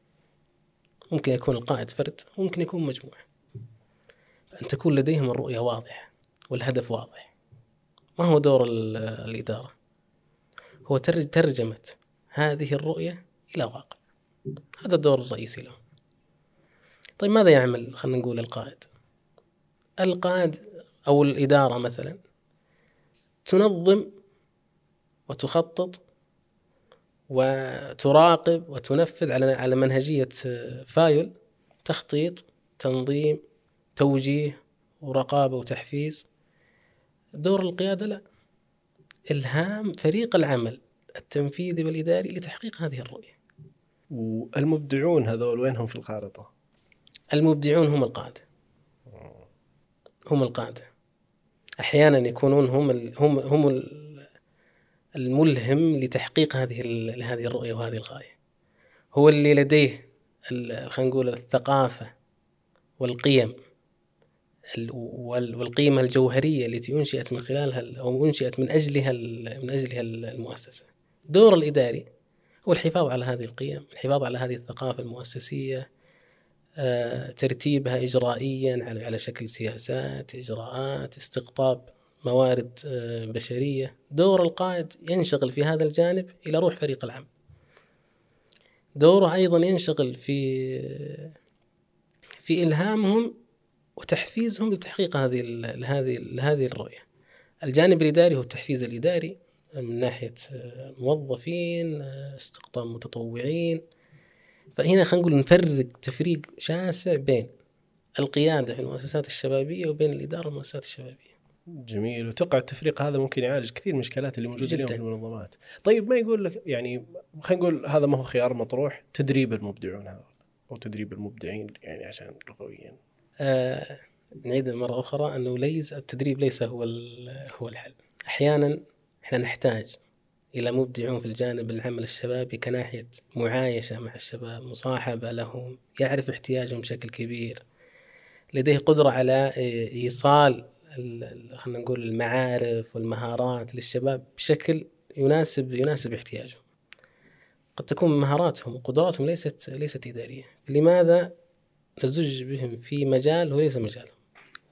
ممكن يكون القائد فرد وممكن يكون مجموعة. أن تكون لديهم الرؤية واضحة والهدف واضح. ما هو دور ال- الإدارة؟ هو ترج- ترجمة هذه الرؤية إلى واقع هذا الدور الرئيسي له طيب ماذا يعمل خلينا نقول القائد القائد أو الإدارة مثلا تنظم وتخطط وتراقب وتنفذ على على منهجية آه، فايل تخطيط تنظيم توجيه ورقابة وتحفيز. دور القيادة لا إلهام فريق العمل التنفيذي والإداري لتحقيق هذه الرؤية. والمبدعون هذول وينهم في الخارطة؟ المبدعون هم القادة. هم القادة. أحيانا يكونون هم ال هم هم ال- الملهم لتحقيق هذه هذه الرؤية وهذه الغاية. هو اللي لديه خلينا نقول الثقافة والقيم ال- وال- والقيمة الجوهرية التي أنشئت من خلالها ال- أو أنشئت من أجلها ال- من أجلها ال- المؤسسة. دور الإداري هو الحفاظ على هذه القيم الحفاظ على هذه الثقافة المؤسسية آه، ترتيبها إجرائيا على شكل سياسات إجراءات استقطاب. موارد آه، بشرية. دور القائد ينشغل في هذا الجانب إلى روح فريق العمل. دوره أيضا ينشغل في في إلهامهم وتحفيزهم لتحقيق هذه هذه هذه الرؤية. الجانب الإداري هو التحفيز الإداري من ناحية آه، موظفين آه، استقطاب متطوعين. فهنا خلينا نقول نفرق تفريق شاسع بين القيادة في المؤسسات الشبابية وبين الإدارة المؤسسات الشبابية. جميل وتوقع التفريق هذا ممكن يعالج كثير من المشكلات اللي موجودة اليوم. في المنظمات. طيب ما يقول لك يعني خلينا نقول هذا ما هو خيار مطروح تدريب المبدعون هذول أو تدريب المبدعين يعني عشان لغويا. آه نعيد مرة أخرى أنه ليس التدريب ليس هو هو الحل أحيانا إحنا نحتاج إلى مبدعون في الجانب العمل الشبابي كناحية معايشة مع الشباب مصاحبة لهم يعرف احتياجهم بشكل كبير لديه قدرة على آه، إيصال ال- ال- خلينا نقول المعارف والمهارات للشباب بشكل يناسب يناسب احتياجهم. قد تكون مهاراتهم وقدراتهم ليست ليست إدارية. لماذا نزج بهم في مجال هو ليس مجالهم؟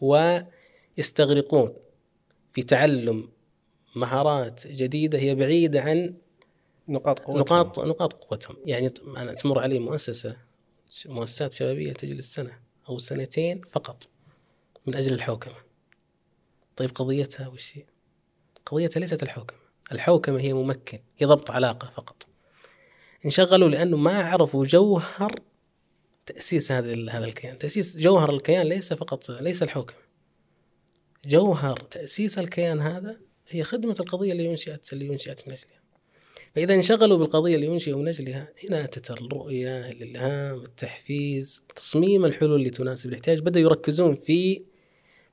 ويستغرقون في تعلم مهارات جديدة هي بعيدة عن نقاط قوة نقاط نقاط قوتهم. يعني أنا تمر علي مؤسسة مؤسسات شبابية تجلس سنة أو سنتين فقط من أجل الحوكمة. طيب قضيتها وش هي؟ قضيتها ليست الحوكمة. الحوكمة هي ممكن هي ضبط علاقة فقط. انشغلوا لأنه ما عرفوا جوهر تأسيس هذا هذا الكيان. تأسيس جوهر الكيان ليس فقط ليس الحوكمة. جوهر تأسيس الكيان هذا هي خدمة القضية اللي أنشئت اللي أنشئت من أجلها. فإذا انشغلوا بالقضية اللي أنشئوا من أجلها هنا أتت الرؤية الإلهام التحفيز تصميم الحلول اللي تناسب. الاحتياج بدأوا يركزون في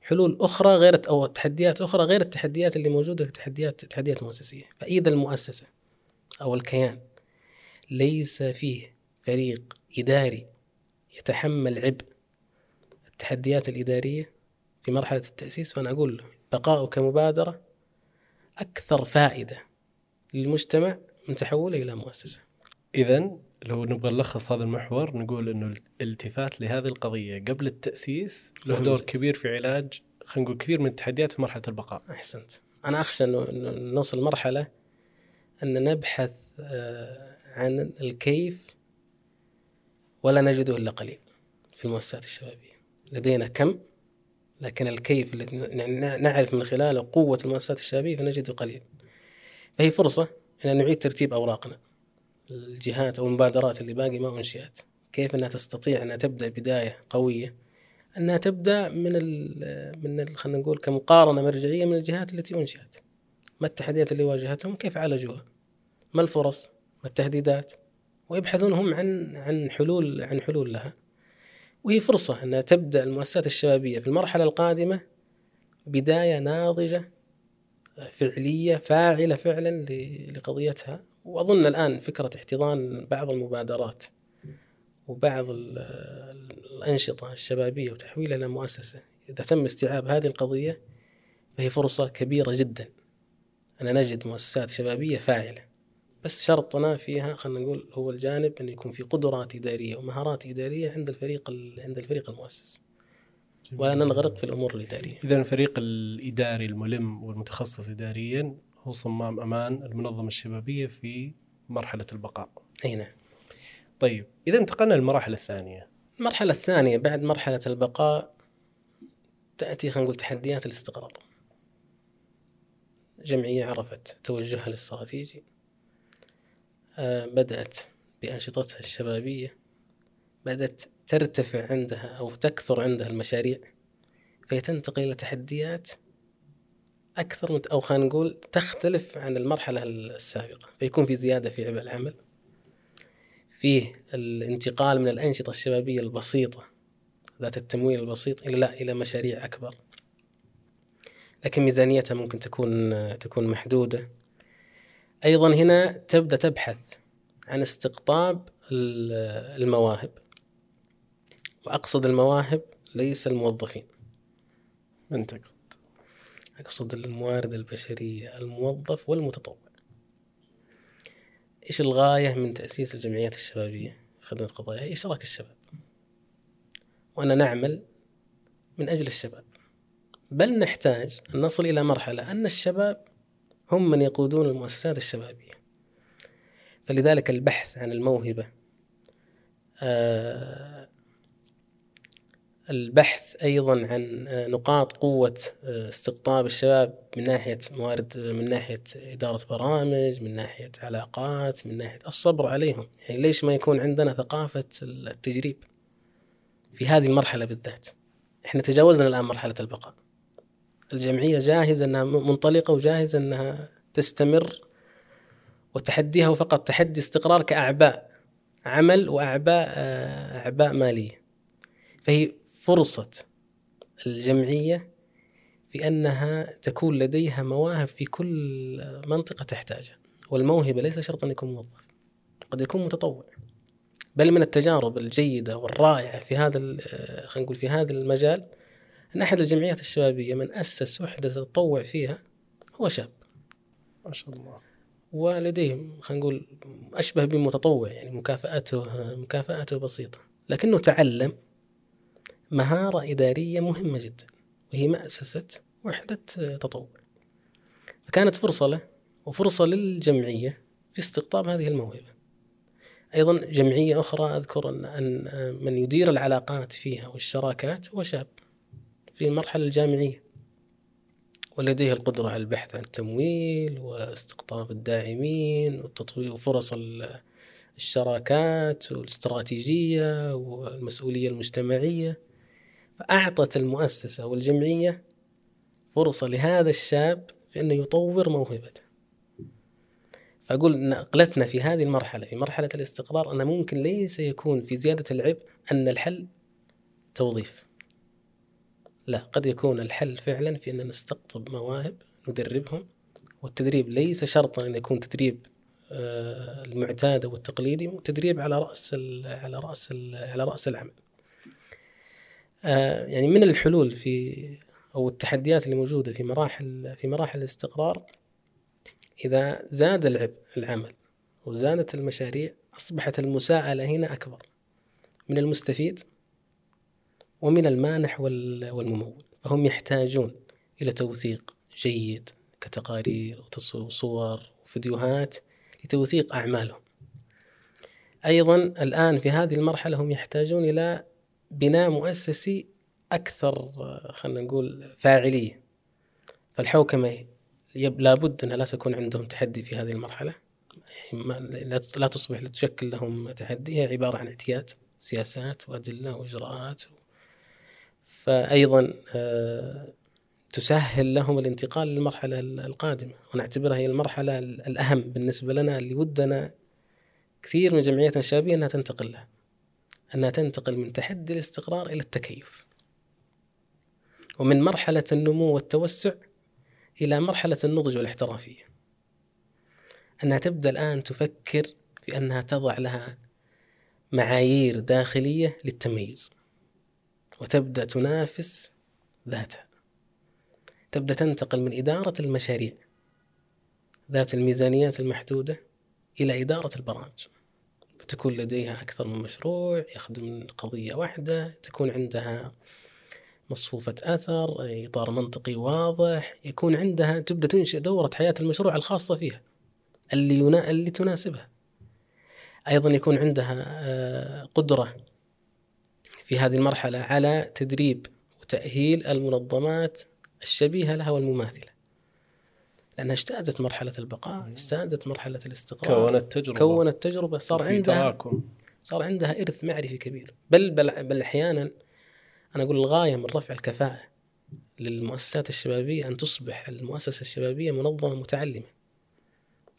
حلول أخرى غير أو تحديات أخرى غير التحديات اللي موجودة في تحديات تحديات مؤسسية. فإذا المؤسسة أو الكيان ليس فيه فريق إداري يتحمل عبء التحديات الإدارية في مرحلة التأسيس فأنا أقول له بقاؤه كمبادرة أكثر فائدة للمجتمع من تحوله إلى مؤسسة. اذا لو نبغى نلخص هذا المحور نقول إنه الالتفات لهذه القضية قبل التأسيس له دور. كبير في علاج خلينا نقول كثير من التحديات في مرحلة البقاء. أحسنت. أنا أخشى أنه إنه نوصل مرحلة أن نبحث آه، عن الكيف ولا نجده إلا قليل في المؤسسات الشبابية. لدينا كم؟ لكن الكيف الذي نعرف من خلاله قوة المؤسسات الشبابية فنجده قليل. فهي فرصة أن نعيد ترتيب أوراقنا. الجهات أو المبادرات اللي باقي ما أنشئت. كيف أنها تستطيع أنها تبدأ بداية قوية؟ أنها تبدأ من ال من خلينا نقول كمقارنة مرجعية من الجهات التي أنشئت. ما التحديات اللي واجهتهم؟ كيف عالجوها؟ ما الفرص؟ ما التهديدات؟ ويبحثون هم عن عن حلول عن حلول لها. وهي فرصة أنها تبدأ المؤسسات الشبابية في المرحلة القادمة بداية ناضجة فعلية فاعلة فعلا لقضيتها. وأظن الآن فكرة احتضان بعض المبادرات وبعض ال- الأنشطة الشبابية وتحويلها إلى مؤسسة. إذا تم استيعاب هذه القضية فهي فرصة كبيرة جدا أن نجد مؤسسات شبابية فاعلة. بس شرطنا فيها خلينا نقول هو الجانب أن يكون في قدرات إدارية ومهارات إدارية عند الفريق ال- عند الفريق المؤسس. ولا ننغرق في الأمور الإدارية. اذا الفريق الإداري الملم والمتخصص اداريا هو صمام أمان المنظمة الشبابية في مرحلة البقاء. أي نعم. طيب إذا انتقلنا للمراحل الثانية. المرحلة الثانية بعد مرحلة البقاء تأتي خلينا نقول تحديات الاستقرار. جمعية عرفت توجهها الاستراتيجي آه، بدأت بأنشطتها الشبابية بدأت ترتفع عندها أو تكثر عندها المشاريع فهي تنتقل إلى تحديات أكثر من أو خلينا نقول تختلف عن المرحلة السابقة. فيكون في زيادة في عبء العمل فيه الانتقال من الأنشطة الشبابية البسيطة ذات التمويل البسيط إلى لا إلى مشاريع أكبر. لكن ميزانيتها ممكن تكون تكون محدودة. أيضا هنا تبدأ تبحث عن استقطاب ال- المواهب. وأقصد المواهب ليس الموظفين. من تقصد؟ أقصد الموارد البشرية الموظف والمتطوع. إيش الغاية من تأسيس الجمعيات الشبابية في خدمة قضايا؟ إشراك الشباب. وأن نعمل من أجل الشباب. بل نحتاج أن نصل إلى مرحلة أن الشباب هم من يقودون المؤسسات الشبابية. فلذلك البحث عن الموهبة آه، البحث أيضا عن نقاط قوة استقطاب الشباب من ناحية موارد من ناحية إدارة برامج من ناحية علاقات من ناحية الصبر عليهم. يعني ليش ما يكون عندنا ثقافة التجريب في هذه المرحلة بالذات؟ إحنا تجاوزنا الآن مرحلة البقاء. الجمعية جاهزة إنها منطلقة وجاهزة إنها تستمر وتحديها فقط تحدي استقرار كأعباء عمل وأعباء آه، أعباء مالية. فهي فرصة الجمعية في أنها تكون لديها مواهب في كل منطقة تحتاجها والموهبة ليس شرطا أن يكون موظف قد يكون متطوع. بل من التجارب الجيدة والرائعة في هذا آه، خلينا نقول في هذا المجال أن أحد الجمعيات الشبابية من أسس وحدة تطوع فيها هو شاب. ما شاء الله. ولديه خلينا نقول أشبه بمتطوع يعني مكافأته مكافأته بسيطة. لكنه تعلم مهارة إدارية مهمة جدا وهي مأسسة وحدة تطوع. فكانت فرصة له وفرصة للجمعية في استقطاب هذه الموهبة. أيضا جمعية أخرى أذكر أن, أن من يدير العلاقات فيها والشراكات هو شاب في المرحلة الجامعية. ولديه القدرة على البحث عن التمويل واستقطاب الداعمين وتطوير وفرص ال- الشراكات والاستراتيجية والمسؤولية المجتمعية. فأعطت المؤسسة والجمعية فرصة لهذا الشاب في أنه يطور موهبته. فأقول نقلتنا في هذه المرحلة في مرحلة الاستقرار أن ممكن ليس يكون في زيادة العبء أن الحل توظيف. لا قد يكون الحل فعلا في أن نستقطب مواهب ندربهم والتدريب ليس شرطا أن يكون تدريب آه، المعتاد والتقليدي تدريب على رأس على رأس على رأس العمل. يعني من الحلول في أو التحديات اللي موجودة في مراحل في مراحل الاستقرار إذا زاد العبء العمل وزادت المشاريع أصبحت المساءلة هنا أكبر من المستفيد ومن المانح وال- والممول. فهم يحتاجون إلى توثيق جيد كتقارير وصور وفيديوهات لتوثيق أعمالهم. أيضا الآن في هذه المرحلة هم يحتاجون إلى بناء مؤسسي أكثر آه، خلينا نقول فاعليه فالحوكمة لابد أنها لا تكون عندهم تحدي في هذه المرحلة. يعني لا تصبح تشكل لهم تحدي. هي عبارة عن اعتياد سياسات وأدلة وإجراءات فايضا آه، تسهل لهم الانتقال للمرحلة القادمة. ونعتبرها هي المرحلة الأهم بالنسبة لنا اللي ودنا كثير من جمعياتنا الشبابيه أنها تنتقل لها. أنها تنتقل من تحدي الاستقرار إلى التكيف. ومن مرحلة النمو والتوسع إلى مرحلة النضج والاحترافيه أنها تبدأ الآن تفكر في أنها تضع لها معايير داخلية للتميز. وتبدأ تنافس ذاتها. تبدأ تنتقل من إدارة المشاريع ذات الميزانيات المحدودة إلى إدارة البرامج. فتكون لديها أكثر من مشروع يخدم قضية واحدة تكون عندها مصفوفة أثر إطار منطقي واضح يكون عندها تبدأ تنشئ دورة حياة المشروع الخاصة فيها اللي ينا... اللي تناسبها. أيضا يكون عندها آه، قدرة في هذه المرحلة على تدريب وتأهيل المنظمات الشبيهة لها والمماثلة. لأنها اجتازت مرحلة البقاء اجتازت مرحلة الاستقرار. كونت تجربة. كونت تجربة. صار عندها تراكم. صار عندها إرث معرفي كبير. بل بل, بل أحيانا أنا أقول الغاية من رفع الكفاءة للمؤسسات الشبابية أن تصبح المؤسسة الشبابية منظمة متعلمة.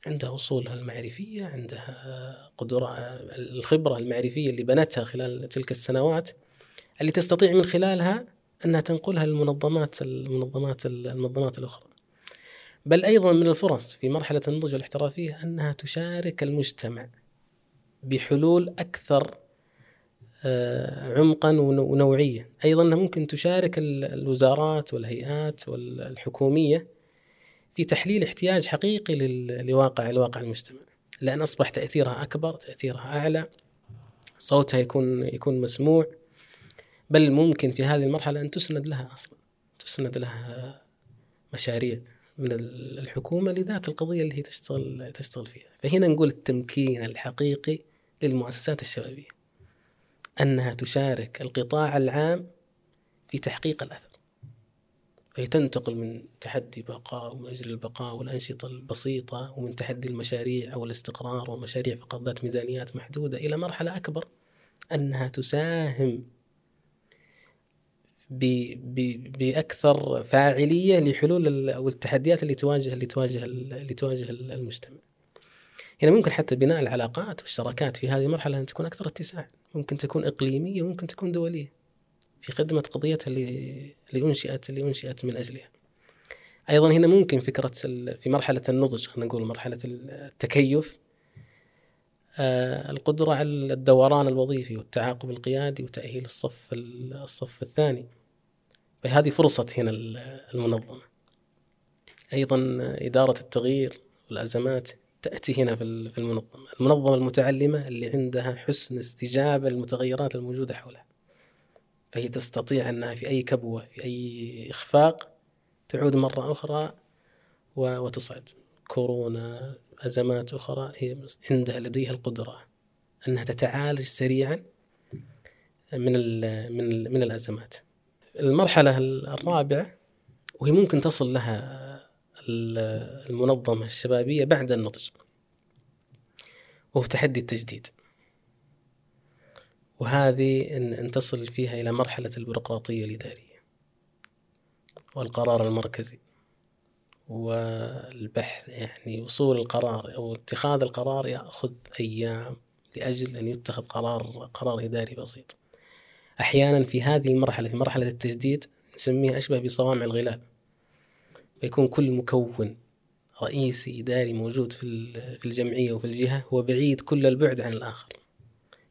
عندها أصولها المعرفية عندها قدرة الخبرة المعرفية اللي بنتها خلال تلك السنوات. اللي تستطيع من خلالها أنها تنقلها للمنظمات المنظمات المنظمات الأخرى. بل أيضا من الفرص في مرحلة النضج والاحترافية أنها تشارك المجتمع بحلول أكثر آه، عمقا ونو- ونوعية أيضا ممكن تشارك ال- الوزارات والهيئات والحكومية في تحليل احتياج حقيقي لواقع الواقع المجتمع. لأن أصبح تأثيرها أكبر تأثيرها أعلى صوتها يكون يكون مسموع. بل ممكن في هذه المرحلة أن تسند لها أصلا تسند لها مشاريع. من ال- الحكومة لذات القضية اللي هي تشتغل تشتغل فيها. فهنا نقول التمكين الحقيقي للمؤسسات الشبابية أنها تشارك القطاع العام في تحقيق الأثر. فهي تنتقل من تحدي بقاء ومن أجل البقاء والأنشطة البسيطة ومن تحدي المشاريع أو الاستقرار ومشاريع فقط ذات ميزانيات محدودة إلى مرحلة أكبر أنها تساهم بأكثر فاعلية لحلول أو التحديات اللي تواجه اللي تواجه ال- اللي تواجه ال- المجتمع. هنا ممكن حتى بناء العلاقات والشراكات في هذه المرحلة أن تكون أكثر اتساعا، ممكن تكون إقليمية وممكن تكون دولية. في خدمة قضيتها اللي اللي انشئت اللي أنشئت من أجلها. أيضا هنا ممكن فكرة في مرحلة النضج خلينا نقول مرحلة التكيف آه، القدرة على الدوران الوظيفي والتعاقب القيادي وتأهيل الصف ال- الصف الثاني. فهذه فرصة هنا ال- المنظمة. أيضا إدارة التغيير والأزمات تأتي هنا في ال- في المنظمة. المنظمة المتعلمة اللي عندها حسن استجابة للمتغيرات الموجودة حولها. فهي تستطيع أنها في أي كبوة في أي إخفاق تعود مرة أخرى وتصعد. كورونا أزمات أخرى هي عندها لديها القدرة أنها تتعالج سريعا من ال من ال من الأزمات. المرحلة الرابعة وهي ممكن تصل لها ال- المنظمة الشبابية بعد النضج. وهو تحدي التجديد. وهذه إن تصل فيها إلى مرحلة البيروقراطية الإدارية. والقرار المركزي. والبحث يعني وصول القرار أو اتخاذ القرار يأخذ أيام لأجل أن يتخذ قرار قرار إداري بسيط. أحيانا في هذه المرحلة في مرحلة التجديد نسميها أشبه بصوامع الغلال فيكون كل مكون رئيسي اداري موجود في في الجمعية وفي الجهة هو بعيد كل البعد عن الآخر.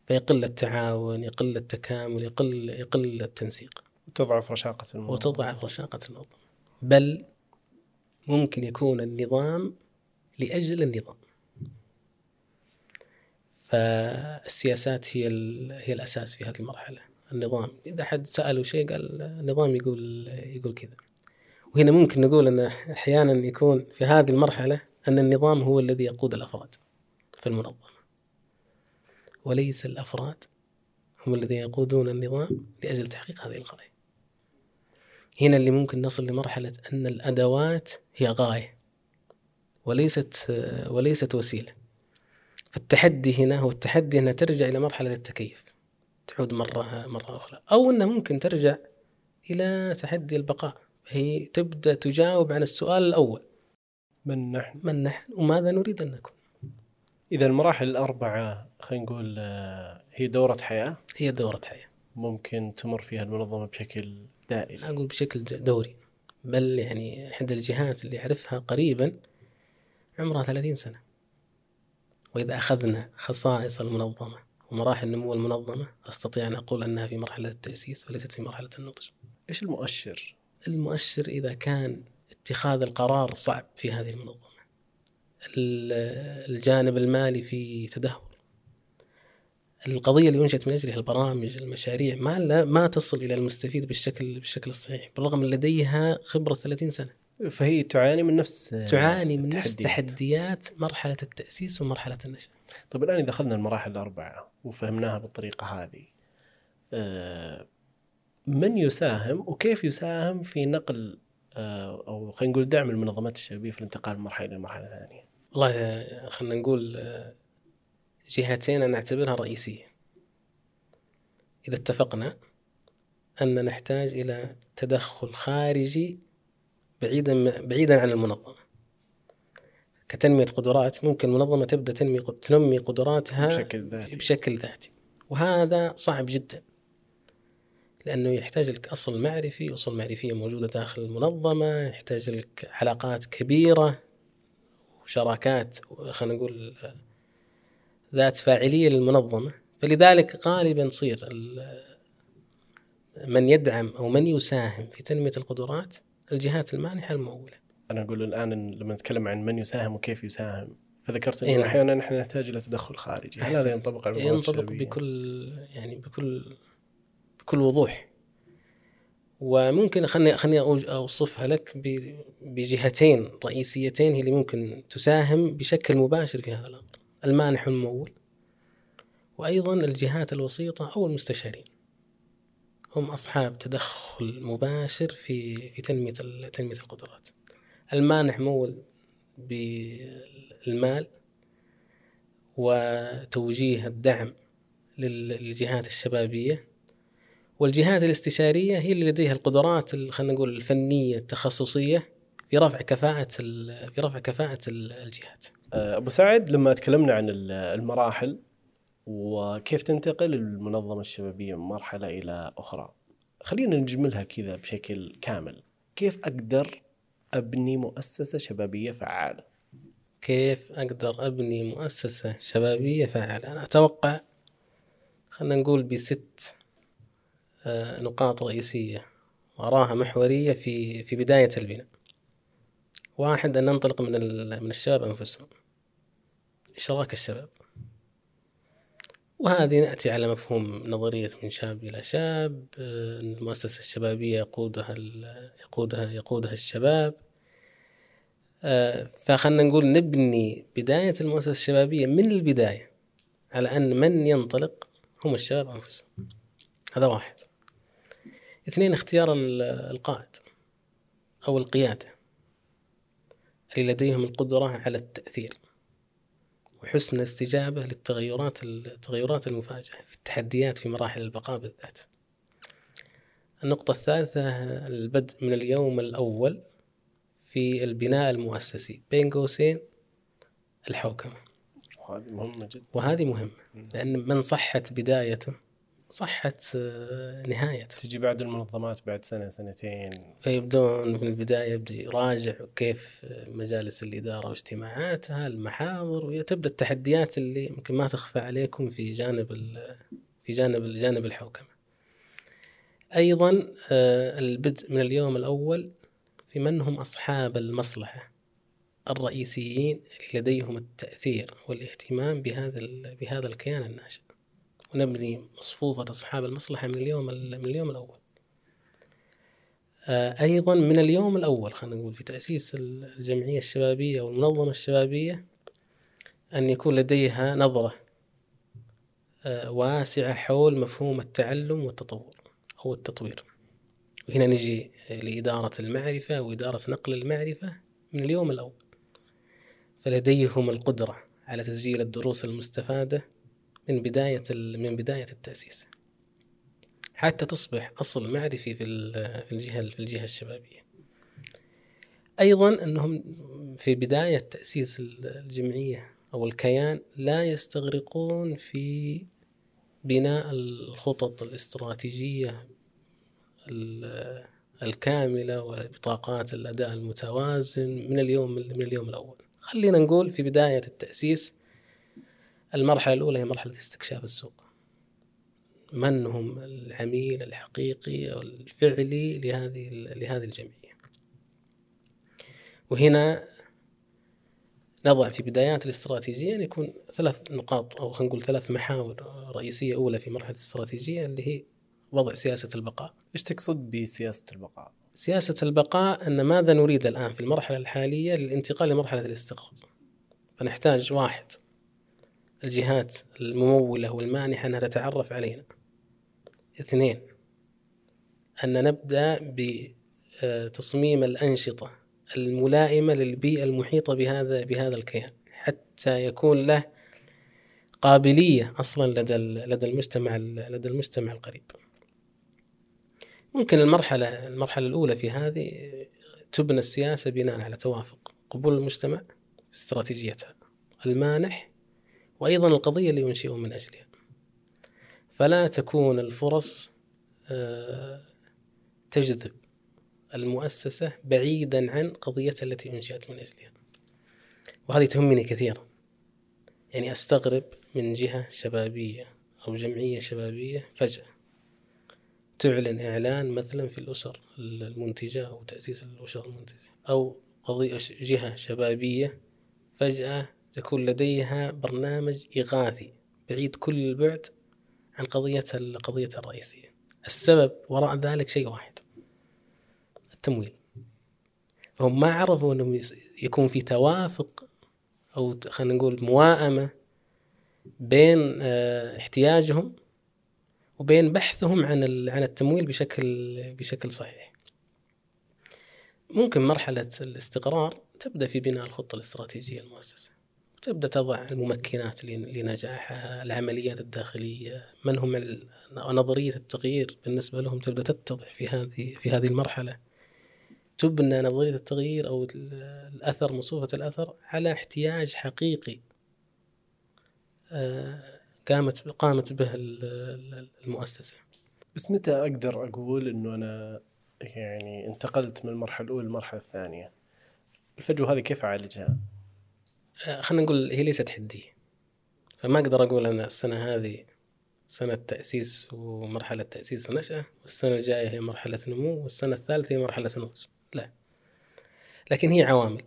فيقل التعاون يقل التكامل يقل يقل التنسيق. تضعف رشاقة الموضوع وتضعف رشاقة المنظمه بل ممكن يكون النظام لأجل النظام. فالسياسات هي هي الأساس في هذه المرحلة. النظام. إذا حد سأله شيء قال النظام يقول يقول كذا. وهنا ممكن نقول إن أحيانا يكون في هذه المرحلة أن النظام هو الذي يقود الأفراد في المنظمة. وليس الأفراد هم الذين يقودون النظام لأجل تحقيق هذه الغايه هنا اللي ممكن نصل لمرحلة أن الأدوات هي غاية وليست وليست وسيلة. فالتحدي هنا هو التحدي أنها ترجع إلى مرحلة التكيف تعود مرة مرة أخرى. أو انها ممكن ترجع إلى تحدي البقاء. هي تبدأ تجاوب عن السؤال الأول. من نحن؟ من نحن وماذا نريد أن نكون؟ إذا المراحل الأربعة خلينا نقول آه، هي دورة حياة. هي دورة حياة. ممكن تمر فيها المنظمة بشكل دائم. أقول بشكل دوري. بل يعني إحدى الجهات اللي أعرفها قريبا عمرها 30 سنة. وإذا أخذنا خصائص المنظمة. ومراحل نمو المنظمة. أستطيع أن أقول أنها في مرحلة التأسيس وليست في مرحلة النضج. إيش المؤشر؟ المؤشر إذا كان اتخاذ القرار صعب في هذه المنظمة. ال- الجانب المالي في تدهور. القضية اللي انشئت من أجلها البرامج المشاريع ما لا ما تصل إلى المستفيد بالشكل بالشكل الصحيح بالرغم من لديها خبرة 30 سنة. فهي تعاني من نفس تعاني من نفس التحديات. تحديات مرحلة التأسيس ومرحلة النشأة. طيب الآن إذا أخذنا المراحل الأربعة وفهمناها بالطريقة هذه. آه، من يساهم وكيف يساهم في نقل آه، أو خلينا نقول دعم المنظمات الشبابية في الانتقال من مرحلة إلى مرحلة ثانية. والله آه، خلينا نقول جهتين أنا أعتبرها رئيسية. إذا اتفقنا أن نحتاج إلى تدخل خارجي بعيدا بعيدا عن المنظمة. كتنمية قدرات ممكن المنظمه تبدأ تنمي تنمي قدراتها بشكل ذاتي. بشكل ذاتي. وهذا صعب جدا لأنه يحتاج لك أصل معرفي اصول معرفية موجودة داخل المنظمة يحتاج لك علاقات كبيرة وشراكات خلينا نقول ذات فاعلية للمنظمة. فلذلك غالبا تصير من يدعم أو من يساهم في تنمية القدرات الجهات المانحة الممولة. أنا أقول الآن إن لما نتكلم عن من يساهم وكيف يساهم فذكرت إيه انه نعم. أحيانا نحن نحتاج إلى تدخل خارجي، هل هذا. ينطبق على ينطبق؟ بكل يعني بكل بكل وضوح وممكن خلني خلني أوصفها لك بجهتين رئيسيتين هي اللي ممكن تساهم بشكل مباشر في هذا الأمر المانح والممول وأيضا الجهات الوسيطة أو المستشارين هم أصحاب تدخل مباشر في في تنمية تنمية القدرات المانح مول بالمال وتوجيه الدعم لل- للجهات الشبابية والجهات الاستشارية هي اللي لديها القدرات ال- خلينا نقول الفنية التخصصية في رفع كفاءة في رفع كفاءة ال- الجهات. آه، أبو سعد لما تكلمنا عن ال- المراحل وكيف تنتقل المنظمة الشبابية من مرحلة إلى أخرى خلينا نجملها كذا بشكل كامل كيف أقدر أبني مؤسسة شبابية فعالة كيف أقدر أبني مؤسسة شبابية فعالة؟ أنا أتوقع خلينا نقول بست آه، نقاط رئيسية واراها محورية في في بداية البناء. واحد أن ننطلق من من الشباب أنفسهم. إشراك الشباب. وهذه نأتي على مفهوم نظرية من شاب إلى شاب، آه، المؤسسة الشبابية يقودها يقودها يقودها الشباب. آه، فخلنا نقول نبني بداية المؤسسة الشبابية من البداية على أن من ينطلق هم الشباب أنفسهم. هذا واحد. اثنين اختيار ال- القائد أو القيادة اللي لديهم القدرة على التأثير. وحسن الاستجابة للتغيرات التغيرات المفاجئة في التحديات في مراحل البقاء بالذات. النقطة الثالثة البدء من اليوم الأول في البناء المؤسسي. بين قوسين الحوكمة. وهذه مهمة جدا. وهذه مهمة لأن من صحت بدايته صحت آه، نهايته. تجي بعد المنظمات بعد سنة سنتين. فيبدون من البداية يبدأ يراجع كيف مجالس الإدارة واجتماعاتها المحاضر وتبدأ التحديات اللي يمكن ما تخفى عليكم في جانب في جانب جانب الحوكمة. أيضا آه، البدء من اليوم الأول في من هم أصحاب المصلحة الرئيسيين لديهم التأثير والاهتمام بهذا بهذا الكيان الناشئ. ونبني مصفوفة أصحاب المصلحة من اليوم ال- من اليوم الأول. آه، أيضا من اليوم الأول خلينا نقول في تأسيس ال- الجمعية الشبابية والمنظمة الشبابية أن يكون لديها نظرة آه، واسعة حول مفهوم التعلم والتطور أو التطوير. وهنا نجي لإدارة المعرفة وإدارة نقل المعرفة من اليوم الأول. فلديهم القدرة على تسجيل الدروس المستفادة من بداية من بداية التأسيس حتى تصبح أصل معرفي في في الجهة في الجهة الشبابية. أيضا أنهم في بداية تأسيس ال- الجمعية أو الكيان لا يستغرقون في بناء الخطط الاستراتيجية ال- الكاملة وبطاقات الأداء المتوازن من اليوم من اليوم الأول. خلينا نقول في بداية التأسيس المرحلة الأولى هي مرحلة استكشاف السوق. من هم العميل الحقيقي أو الفعلي لهذه لهذه الجمعية. وهنا نضع في بدايات الاستراتيجية أن يكون ثلاث نقاط أو خلينا نقول ثلاث محاور رئيسية أولى في مرحلة الاستراتيجية اللي هي وضع سياسة البقاء إيش تقصد بسياسة البقاء؟ سياسة البقاء أن ماذا نريد الآن في المرحلة الحالية للانتقال لمرحلة الاستقرار فنحتاج واحد الجهات الممولة والمانحة أنها تتعرف علينا اثنين أن نبدأ بتصميم الأنشطة الملائمة للبيئة المحيطة بهذا بهذا الكيان حتى يكون له قابلية أصلا لدى لدى المجتمع لدى المجتمع القريب. ممكن المرحلة المرحلة الأولى في هذه تبنى السياسة بناء على توافق قبول المجتمع استراتيجيتها المانح وأيضا القضية اللي ينشئه من أجلها. فلا تكون الفرص آه، تجذب المؤسسة بعيدا عن قضيتها التي أنشئت من أجلها. وهذه تهمني كثيرا. يعني أستغرب من جهة شبابية أو جمعية شبابية فجأة تعلن إعلان مثلا في الأسر المنتجة أو تأسيس الأسر المنتجة أو قضية جهة شبابية فجأة تكون لديها برنامج إغاثي بعيد كل البعد عن قضية القضية الرئيسية السبب وراء ذلك شيء واحد التمويل فهم ما عرفوا أنهم يكون في توافق أو خلينا نقول موائمة بين آه، احتياجهم وبين بحثهم عن عن التمويل بشكل بشكل صحيح. ممكن مرحلة الاستقرار تبدأ في بناء الخطة الاستراتيجية للمؤسسه. تبدأ تضع الممكنات لنجاحها، العمليات الداخلية، من هم نظرية التغيير بالنسبة لهم تبدأ تتضح في هذه في هذه المرحلة. تبنى نظرية التغيير أو الأثر مصوفة الأثر على احتياج حقيقي آه، قامت قامت به المؤسسة. بس متى أقدر أقول إنه أنا يعني انتقلت من المرحلة الأولى للمرحلة الثانية؟ الفجوة هذه كيف أعالجها؟ آه، خلينا نقول هي ليست حدية. فما أقدر أقول أنا السنة هذه سنة تأسيس ومرحلة تأسيس ونشأة والسنة الجاية هي مرحلة نمو والسنة الثالثة هي مرحلة نضج لا. لكن هي عوامل.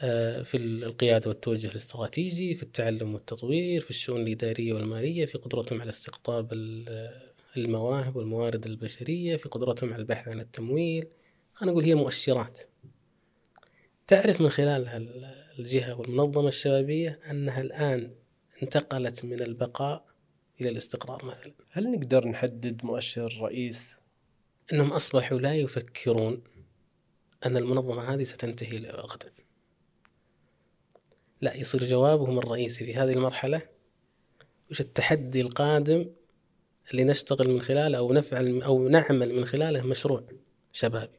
آه، في القيادة والتوجه الاستراتيجي في التعلم والتطوير في الشؤون الإدارية والمالية في قدرتهم على استقطاب المواهب والموارد البشرية في قدرتهم على البحث عن التمويل. خلينا نقول هي مؤشرات. تعرف من خلالها الجهة والمنظمة الشبابية أنها الآن انتقلت من البقاء إلى الاستقرار مثلا. هل نقدر نحدد مؤشر رئيس؟ أنهم أصبحوا لا يفكرون أن المنظمة هذه ستنتهي غدا لا يصير جوابهم الرئيسي في هذه المرحلة وش التحدي القادم اللي نشتغل من خلاله أو نفعل أو نعمل من خلاله مشروع شبابي.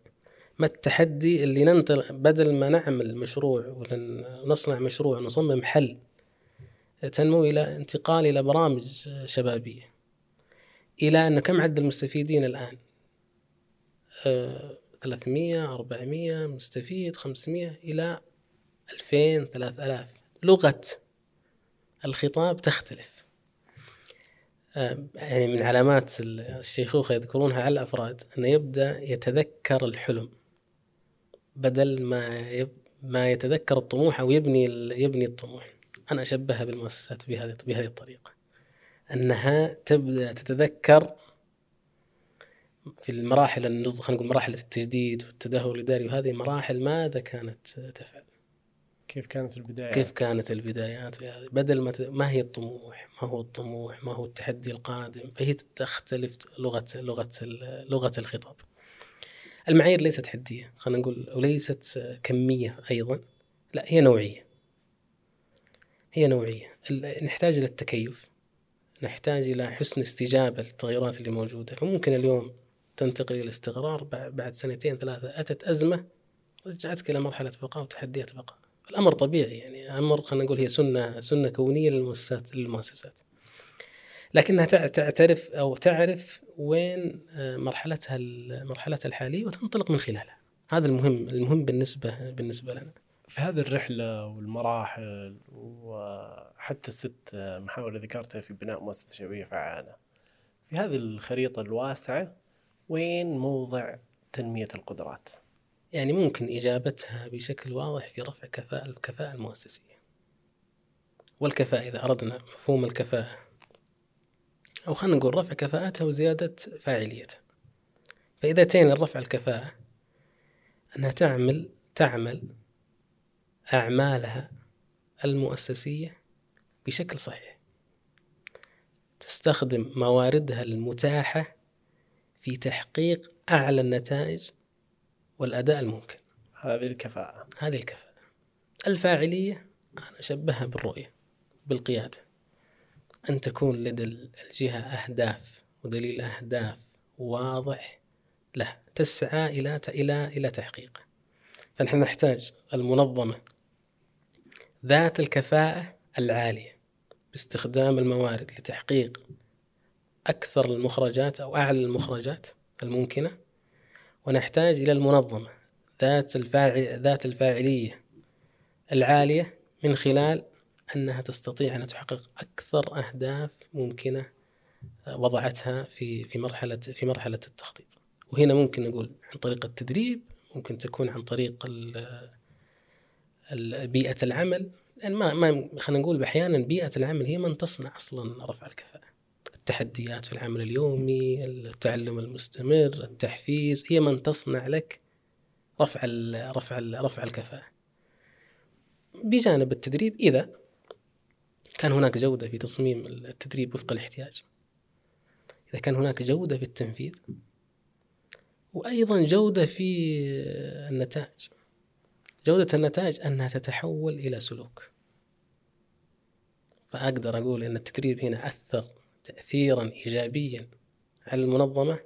ما التحدي اللي ننطلق بدل ما نعمل مشروع ونصنع مشروع ونصمم حل تنمو إلى انتقال إلى برامج شبابية. إلى أن كم عدد المستفيدين الآن؟ 300 400 مستفيد 500 إلى 2000 3000 لغة الخطاب تختلف. آه، يعني من علامات الشيخوخة يذكرونها على الأفراد أنه يبدأ يتذكر الحلم. بدل ما ما يتذكر الطموح أو يبني يبني الطموح أنا أشبهها بالمؤسسات بهذه بهذه الطريقة أنها تبدأ تتذكر في المراحل خلينا نقول مراحل التجديد والتدهور الإداري وهذه مراحل ماذا كانت تفعل؟ كيف كانت البدايات؟ كيف كانت البدايات بدل ما ما هي الطموح؟ ما هو الطموح؟ ما هو التحدي القادم؟ فهي تختلف لغه لغة لغة الخطاب. المعايير ليست حدية، خلينا نقول وليست كمية أيضا، لا هي نوعية. هي نوعية، نحتاج إلى التكيف. نحتاج إلى حسن استجابة للتغيرات اللي موجودة، فممكن اليوم تنتقل إلى الاستقرار بعد سنتين ثلاثة أتت أزمة رجعتك إلى مرحلة بقاء وتحديات بقاء. الأمر طبيعي يعني. أمر خلينا نقول هي سنة سنة كونية للمؤسسات للمؤسسات. لكنها تعترف أو تعرف وين آه، مرحلتها مرحلتها الحالية وتنطلق من خلالها. هذا المهم المهم بالنسبة بالنسبة لنا. في هذه الرحلة والمراحل وحتى الست محاور اللي ذكرتها في بناء مؤسسة شبابية فعالة. في هذه الخريطة الواسعة وين موضع تنمية القدرات؟ يعني ممكن إجابتها بشكل واضح في رفع كفاءة الكفاءة المؤسسية. والكفاءة إذا أردنا مفهوم الكفاءة. أو خلينا نقول رفع كفاءتها وزيادة فاعليتها. فإذا تين الرفع الكفاءة أنها تعمل تعمل أعمالها المؤسسية بشكل صحيح. تستخدم مواردها المتاحة في تحقيق أعلى النتائج والأداء الممكن. هذه الكفاءة. هذه الكفاءة. الفاعلية أنا أشبهها بالرؤية بالقيادة. أن تكون لدى الجهة أهداف ودليل أهداف واضح له تسعى إلى إلى إلى تحقيقه فنحن نحتاج المنظمة ذات الكفاءة العالية باستخدام الموارد لتحقيق أكثر المخرجات أو أعلى المخرجات الممكنة. ونحتاج إلى المنظمة ذات الفاعل ذات الفاعلية العالية من خلال أنها تستطيع أن تحقق أكثر أهداف ممكنة وضعتها في في مرحلة في مرحلة التخطيط. وهنا ممكن نقول عن طريق التدريب ممكن تكون عن طريق بيئة العمل. لأن ما ما خلينا نقول أحيانا بيئة العمل هي من تصنع أصلا رفع الكفاءة. التحديات في العمل اليومي التعلم المستمر التحفيز هي من تصنع لك رفع ال رفع ال رفع الكفاءة. بجانب التدريب إذا كان هناك جودة في تصميم التدريب وفق الاحتياج. إذا كان هناك جودة في التنفيذ وأيضا جودة في النتائج. جودة النتائج أنها تتحول إلى سلوك. فأقدر أقول أن التدريب هنا أثر تأثيرا إيجابيا على المنظمة.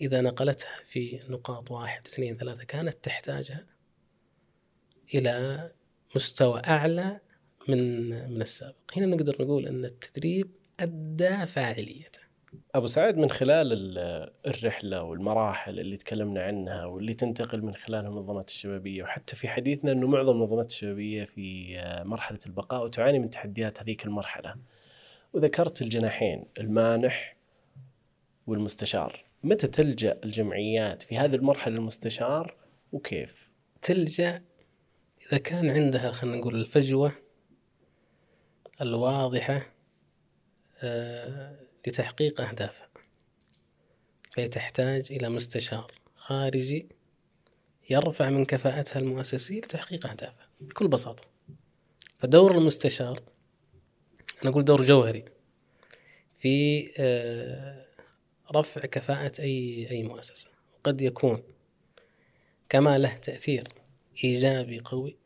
إذا نقلتها في نقاط واحد اثنين ثلاثة كانت تحتاجها إلى مستوى أعلى من من السابق هنا نقدر نقول أن التدريب أدى فاعليته أبو سعيد من خلال الرحلة والمراحل اللي تكلمنا عنها واللي تنتقل من خلالها المنظمات الشبابية وحتى في حديثنا إنه معظم المنظمات الشبابية في مرحلة البقاء وتعاني من تحديات هذيك المرحلة. وذكرت الجناحين المانح والمستشار، متى تلجأ الجمعيات في هذه المرحلة المستشار وكيف؟ تلجأ إذا كان عندها خلينا نقول الفجوة الواضحة آه لتحقيق أهدافها فهي تحتاج إلى مستشار خارجي يرفع من كفاءتها المؤسسية لتحقيق أهدافها بكل بساطة. فدور المستشار أنا أقول دور جوهري في آه، رفع كفاءة أي أي مؤسسة. وقد يكون كما له تأثير إيجابي قوي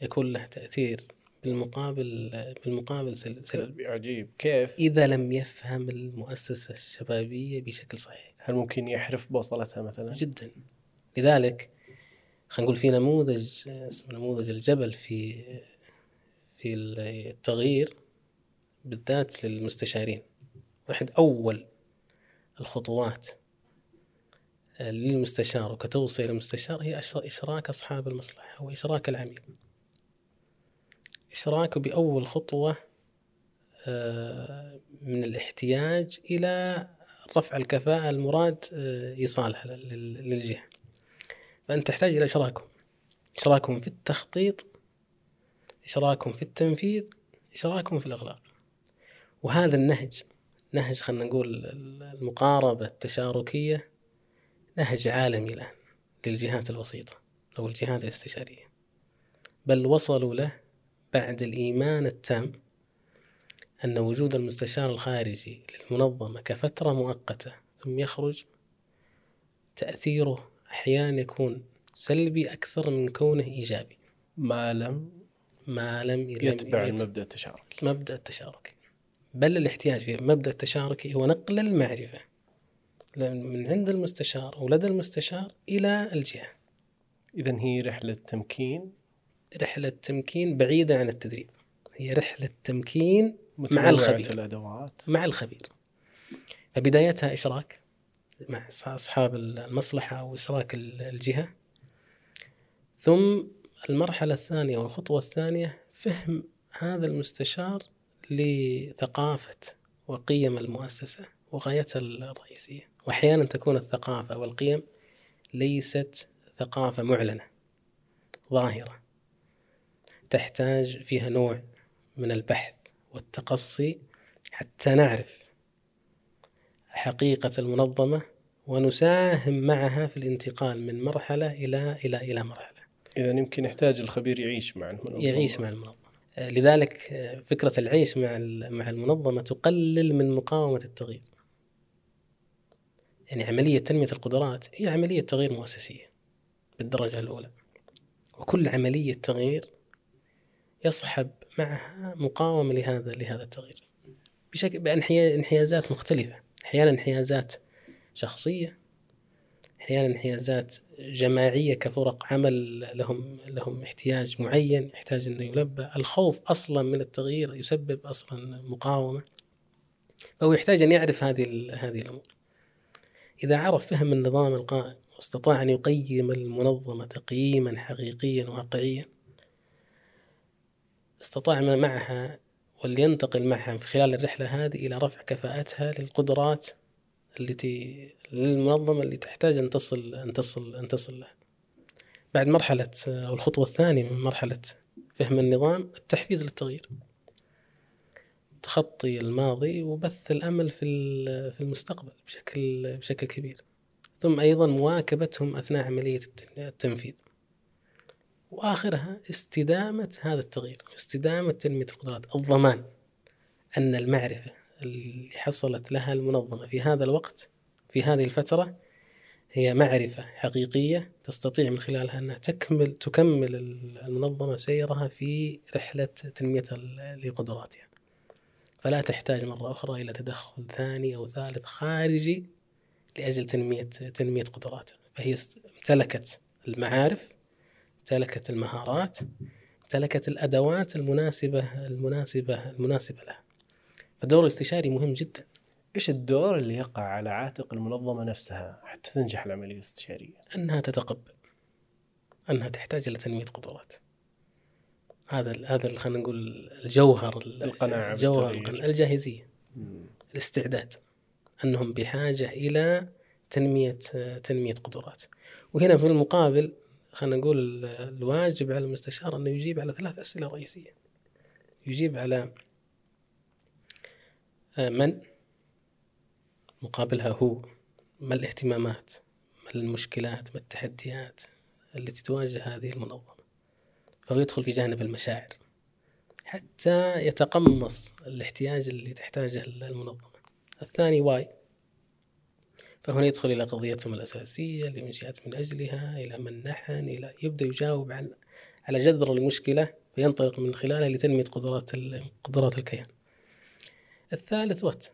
يكون له تأثير بالمقابل بالمقابل سلبي عجيب كيف؟ إذا لم يفهم المؤسسة الشبابية بشكل صحيح. هل ممكن يحرف بوصلتها مثلا؟ جدا. لذلك خلينا نقول في نموذج اسمه نموذج الجبل في في التغيير بالذات للمستشارين. واحد أول الخطوات للمستشار وكتوصية للمستشار هي إشراك أصحاب المصلحة وإشراك العميل. إشراكه بأول خطوة آه، من الاحتياج إلى رفع الكفاءة المراد آه، إيصالها للجهة. فأنت تحتاج إلى إشراكهم. إشراكهم في التخطيط إشراكهم في التنفيذ إشراكهم في الإغلاق. وهذا النهج نهج خلينا نقول المقاربة التشاركية نهج عالمي الآن للجهات الوسيطة أو الجهات الاستشارية. بل وصلوا له بعد الإيمان التام أن وجود المستشار الخارجي للمنظمة كفترة مؤقتة ثم يخرج تأثيره أحيانا يكون سلبي أكثر من كونه إيجابي. ما لم ما لم يتبع المبدأ التشاركي. مبدأ التشاركي. بل الاحتياج في مبدأ التشاركي هو نقل المعرفة من عند المستشار أو لدى المستشار إلى الجهة. إذا هي رحلة تمكين رحلة تمكين بعيدة عن التدريب. هي رحلة تمكين مع الخبير. الأدوات. مع الخبير. فبدايتها إشراك مع أصحاب المصلحة أو إشراك الجهة. ثم المرحلة الثانية والخطوة الثانية فهم هذا المستشار لثقافة وقيم المؤسسة وغايتها الرئيسية. وأحيانا تكون الثقافة والقيم ليست ثقافة معلنة ظاهرة. تحتاج فيها نوع من البحث والتقصي حتى نعرف حقيقة المنظمة ونساهم معها في الانتقال من مرحلة إلى إلى إلى مرحلة. إذا يمكن يحتاج الخبير يعيش مع المنظمة. يعيش مع المنظمة. لذلك فكرة العيش مع مع المنظمة تقلل من مقاومة التغيير. يعني عملية تنمية القدرات هي عملية تغيير مؤسسية بالدرجة الأولى. وكل عملية تغيير يصحب معها مقاومة لهذا لهذا التغيير. بشكل بانحيازات مختلفة، أحيانا انحيازات شخصية أحيانا انحيازات جماعية كفرق عمل لهم لهم احتياج معين يحتاج إنه يلبى، الخوف أصلا من التغيير يسبب أصلا مقاومة فهو يحتاج أن يعرف هذه هذه الأمور. إذا عرف فهم النظام القائم واستطاع أن يقيم المنظمة تقييما حقيقيا واقعيا استطاع معها ولينتقل معها في خلال الرحلة هذه إلى رفع كفاءتها للقدرات التي للمنظمة اللي تحتاج أن تصل أن تصل أن تصل لها. بعد مرحلة أو الخطوة الثانية من مرحلة فهم النظام التحفيز للتغيير. تخطي الماضي وبث الأمل في في المستقبل بشكل بشكل كبير. ثم أيضا مواكبتهم أثناء عملية التنفيذ. وآخرها استدامة هذا التغيير، استدامة تنمية القدرات، الضمان أن المعرفة اللي حصلت لها المنظمة في هذا الوقت في هذه الفترة هي معرفة حقيقية تستطيع من خلالها أنها تكمل تكمل المنظمة سيرها في رحلة تنميتها لقدراتها. فلا تحتاج مرة أخرى إلى تدخل ثاني أو ثالث خارجي لأجل تنمية تنمية قدراتها. فهي امتلكت المعارف امتلكت المهارات امتلكت الأدوات المناسبة المناسبة المناسبة لها. فالدور الاستشاري مهم جدا. إيش الدور اللي يقع على عاتق المنظمة نفسها حتى تنجح العملية الاستشارية؟ أنها تتقبل. أنها تحتاج إلى تنمية قدرات. هذا هذا خلينا نقول الجوهر القناعة الجوهر القناعة الجاهزية. مم. الاستعداد. أنهم بحاجة إلى تنمية تنمية قدرات. وهنا في المقابل خلينا نقول الواجب على المستشار إنه يجيب على ثلاث أسئلة رئيسية. يجيب على آه، من؟ مقابلها هو. ما الاهتمامات؟ ما المشكلات؟ ما التحديات التي تواجه هذه المنظمة؟ فهو يدخل في جانب المشاعر. حتى يتقمص الاحتياج اللي تحتاجه المنظمة. الثاني why؟ فهنا يدخل إلى قضيتهم الأساسية اللي أنشئت من أجلها إلى من نحن إلى يبدأ يجاوب عن على جذر المشكلة فينطلق من خلالها لتنمية قدرات قدرات الكيان. الثالث what؟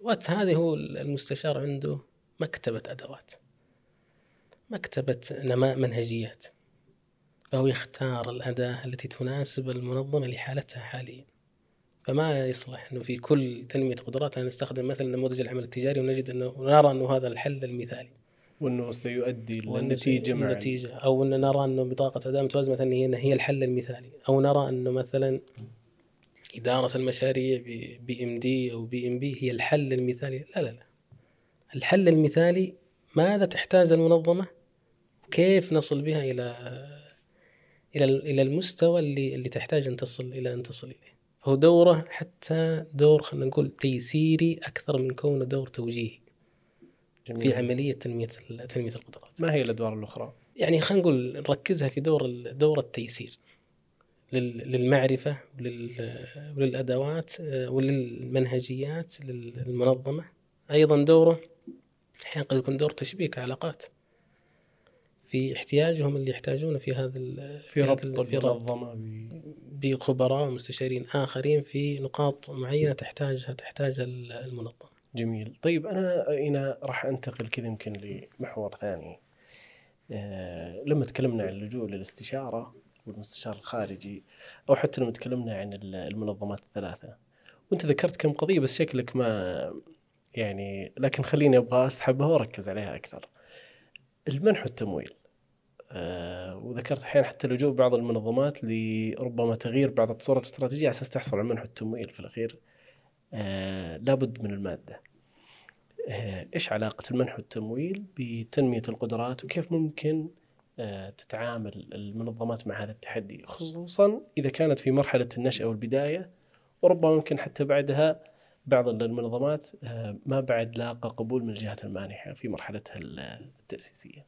what هذه هو المستشار عنده مكتبة أدوات. مكتبة نماء منهجيات. فهو يختار الأداة التي تناسب المنظمة لحالتها حاليا. فما يصلح أنه في كل تنمية قدراتنا نستخدم مثلا نموذج العمل التجاري ونجد أنه نرى أنه هذا الحل المثالي. وإنه سيؤدي للنتيجة النتيجه أو ان نرى إنه بطاقة اداء متوازنة مثلا هي هي الحل المثالي. أو نرى إنه مثلا إدارة المشاريع PMD أو PMP هي الحل المثالي. لا لا لا. الحل المثالي ماذا تحتاج المنظمة؟ وكيف نصل بها إلى إلى إلى المستوى اللي اللي تحتاج أن تصل إلى أن تصل إليه؟ فهو دوره حتى دور خلينا نقول تيسيري أكثر من كونه دور توجيهي جميل. في عملية تنمية تنمية القدرات ما هي الأدوار الأخرى؟ يعني خلينا نقول نركزها في دور دور التيسير للمعرفة وللأدوات آه، وللمنهجيات للمنظمة أيضا دوره أحيانا قد يكون دور تشبيك علاقات في احتياجهم اللي يحتاجونه في هذا في ربط في المنظمة بخبراء ومستشارين آخرين في نقاط معينة تحتاجها تحتاجها المنظمة. جميل. طيب أنا هنا راح أنتقل كذا يمكن لمحور ثاني. أه لما تكلمنا عن اللجوء للاستشارة والمستشار الخارجي أو حتى لما تكلمنا عن المنظمات الثلاثة وأنت ذكرت كم قضية بس شكلك ما يعني لكن خليني أبغى أسحبها وأركز عليها أكثر. المنح والتمويل أه وذكرت أحيانا حتى لجوء بعض المنظمات لربما تغيير بعض الصورة الاستراتيجية على أساس تحصل على المنح والتمويل في الأخير أه لابد من المادة. أه إيش علاقة المنح والتمويل بتنمية القدرات وكيف ممكن آه، تتعامل المنظمات مع هذا التحدي خصوصا إذا كانت في مرحلة النشاه والبداية وربما ممكن حتى بعدها بعض المنظمات آه، ما بعد لاقى قبول من الجهات المانحة في مرحلتها التأسيسية.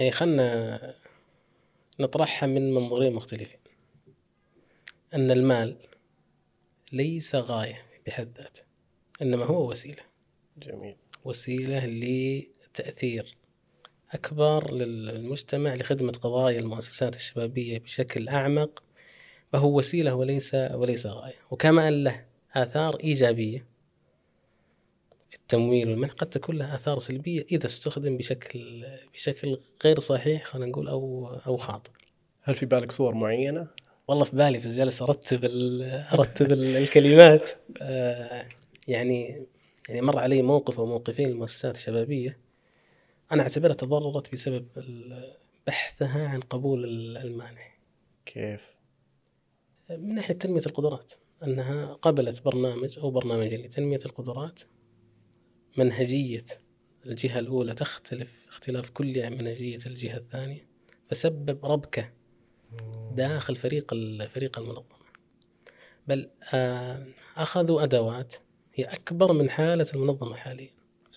يعني خلنا نطرحها من منظورين مختلفين. أن المال ليس غاية بحد ذاته إنما هو وسيلة. جميل. وسيلة لتأثير أكبر للمجتمع لخدمة قضايا المؤسسات الشبابية بشكل أعمق فهو وسيلة وليس وليس غاية وكما أن له آثار إيجابية في التمويل والمنح قد تكون لها آثار سلبية إذا استخدم بشكل بشكل غير صحيح خلينا نقول أو أو خاطئ. هل في بالك صور معينة؟ والله في بالي في جالس أرتب أرتب الكلمات آه، يعني يعني مر علي موقف أو موقفين للمؤسسات الشبابية أنا أعتبرها تضررت بسبب بحثها عن قبول المانح. كيف؟ من ناحية تنمية القدرات. أنها قبلت برنامج أو برنامجين لتنمية القدرات منهجية الجهة الأولى تختلف اختلاف كلي عن منهجية الجهة الثانية فسبب ربكة داخل فريق فريق المنظمة. بل آه، أخذوا أدوات هي أكبر من حالة المنظمة حاليا.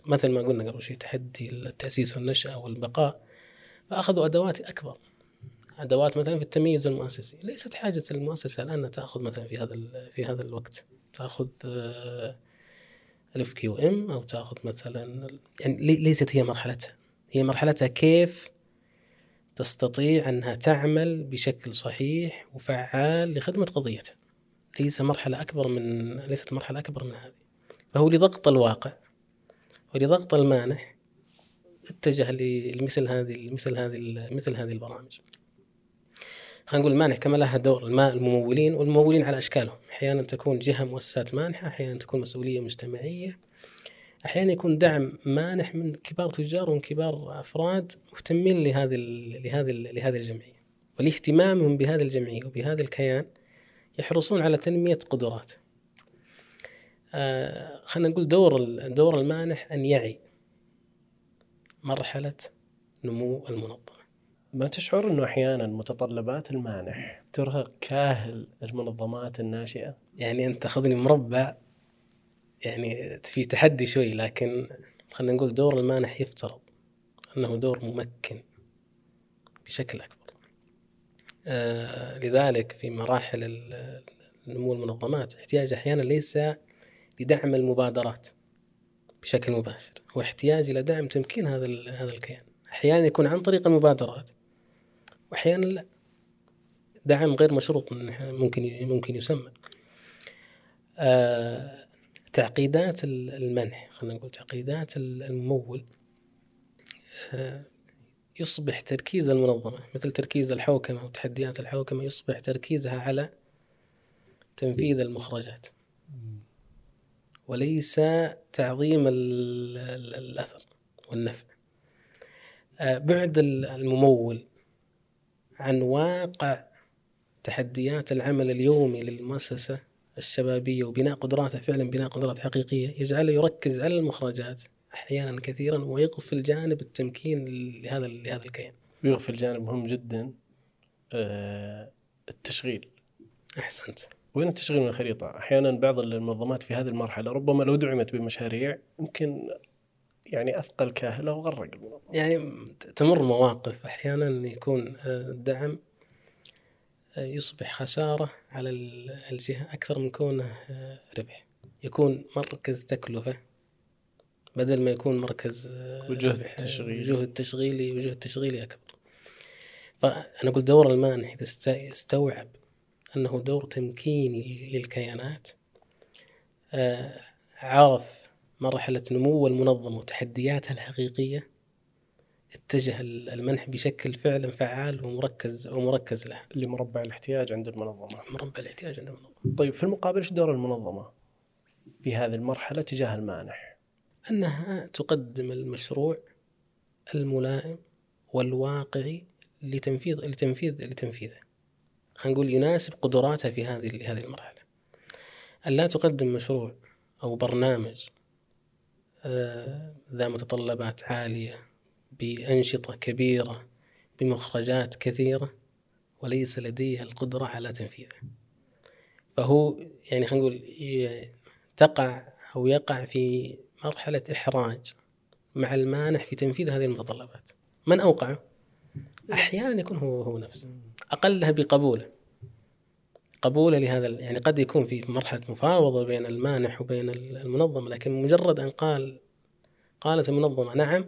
مثل ما قلنا قبل شوي تحدي التأسيس والنشأة والبقاء فأخذوا أدوات أكبر. أدوات مثلا في التمييز المؤسسي. ليست حاجة المؤسسة الآن تأخذ مثلا في هذا في هذا الوقت. تأخذ آه، الـ EFQM أو تأخذ مثلا يعني ليست هي مرحلتها. هي مرحلتها كيف تستطيع أنها تعمل بشكل صحيح وفعال لخدمة قضيتها. ليس مرحلة أكبر من ليست مرحلة أكبر من هذه. فهو لضغط الواقع ولضغط المانح اتجه لمثل هذه مثل هذه مثل هذه البرامج. خلينا نقول المانح كما لها دور الممولين والممولين على أشكالهم. أحيانا تكون جهة مؤسسات مانحه أحيانا تكون مسؤولية مجتمعية. أحيانا يكون دعم مانح من كبار تجار ومن كبار أفراد مهتمين لهذه لهذه لهذه الجمعية. ولاهتمامهم بهذه الجمعية وبهذا الكيان يحرصون على تنمية قدرات. آه خلينا نقول دور دور المانح أن يعي مرحلة نمو المنظمة. ما تشعر إنه أحيانا متطلبات المانح ترهق كاهل المنظمات الناشئة؟ يعني أنت تاخذني مربع يعني في تحدي شوي لكن خلينا نقول دور المانح يفترض أنه دور ممكن بشكل أكبر. آه لذلك في مراحل نمو المنظمات احتياج أحيانا ليس لدعم المبادرات بشكل مباشر، هو احتياج إلى دعم تمكين هذا هذا الكيان. أحيانا يكون عن طريق المبادرات وأحيانا لا. دعم غير مشروط ممكن ممكن يسمى. آه تعقيدات المنح خلينا نقول تعقيدات الممول. آه يصبح تركيز المنظمة مثل تركيز الحوكمة وتحديات الحوكمة يصبح تركيزها على تنفيذ المخرجات. وليس تعظيم الأثر والنفع. آه، بعد الممول عن واقع تحديات العمل اليومي للمؤسسة الشبابية وبناء قدراته فعلا بناء قدرات حقيقية يجعله يركز على المخرجات أحيانا كثيرا ويغفل جانب التمكين لهذا لهذا الكيان. ويغفل جانب مهم جدا آه، التشغيل. أحسنت. وين التشغيل من الخريطة؟ أحيانا بعض المنظمات في هذه المرحلة ربما لو دعمت بمشاريع يمكن يعني أثقل كاهلة وغرق المنظمه. يعني تمر مواقف أحيانا يكون الدعم آه، يصبح خسارة على الجهة أكثر من كونه آه، ربح. يكون مركز تكلفة بدل ما يكون مركز آه، وجهد تشغيلي وجهد تشغيلي وجهد تشغيلي أكبر. فأنا أقول دور المانح إذا استوعب أنه دور تمكيني للكيانات عرف مرحلة نمو المنظمة وتحدياتها الحقيقية اتجه المنح بشكل فعلا فعال ومركز ومركز له لمربع الاحتياج عند المنظمة. مربع الاحتياج عند المنظمة. طيب في المقابل إيش دور المنظمة في هذه المرحلة تجاه المانح؟ أنها تقدم المشروع الملائم والواقعي لتنفيذ لتنفيذ لتنفيذه. خلينا نقول يناسب قدراتها في هذه هذه المرحلة. أن لا تقدم مشروع أو برنامج ذا متطلبات عالية بأنشطة كبيرة بمخرجات كثيرة وليس لديه القدرة على تنفيذها. فهو يعني خلينا نقول تقع أو يقع في مرحلة إحراج مع المانح في تنفيذ هذه المتطلبات. من أوقعه؟ أحيانا يكون هو هو نفسه. أقلها بقبوله. قبوله لهذا يعني قد يكون في مرحلة مفاوضة بين المانح وبين المنظمة لكن مجرد أن قال قالت المنظمة نعم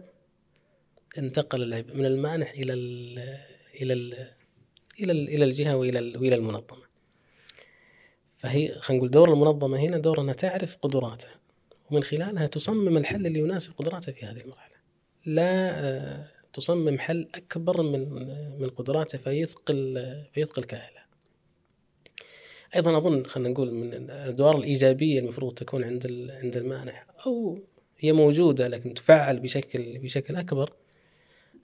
انتقل العبء من المانح إلى ال إلى ال إلى ال إلى الجهة وإلى ال- وإلى المنظمة. فهي خلينا نقول دور المنظمة هنا دور أنها تعرف قدراتها ومن خلالها تصمم الحل اللي يناسب قدراتها في هذه المرحلة. لا آه، تصمم حل أكبر من من قدراتها فيثقل فيثقل كاهلها أيضا أظن خلينا نقول من الأدوار الإيجابية المفروض تكون عند عند المانح أو هي موجودة لكن تفعل بشكل بشكل أكبر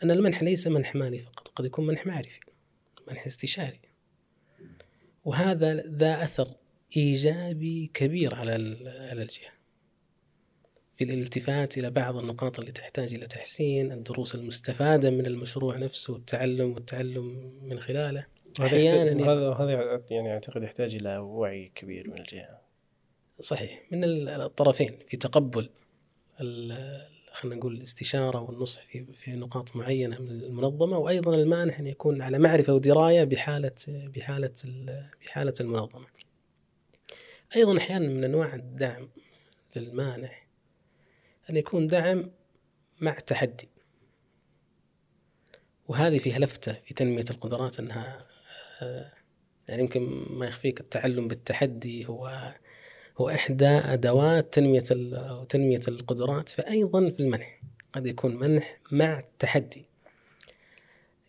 أن المنح ليس منح مالي فقط قد يكون منح معرفي منح استشاري. وهذا ذا أثر إيجابي كبير على على الجهة. في الالتفات إلى بعض النقاط اللي تحتاج إلى تحسين الدروس المستفادة من المشروع نفسه والتعلم والتعلم من خلاله. أحيانا يكون- وهذا وهذا يعني أعتقد يحتاج إلى وعي كبير من الجهة صحيح من ال- الطرفين في تقبل خلينا نقول الاستشارة والنصح في في نقاط معينة من المنظمة وأيضا المانح أن يكون على معرفة ودراية بحاله بحالة ال- بحالة المنظمة. أيضا أحيانا من أنواع الدعم للمانح أن يكون دعم مع تحدي. وهذه فيها لفته في تنمية القدرات أنها يعني يمكن ما يخفيك التعلم بالتحدي هو هو إحدى أدوات تنمية تنمية القدرات فأيضا في المنح قد يكون منح مع التحدي.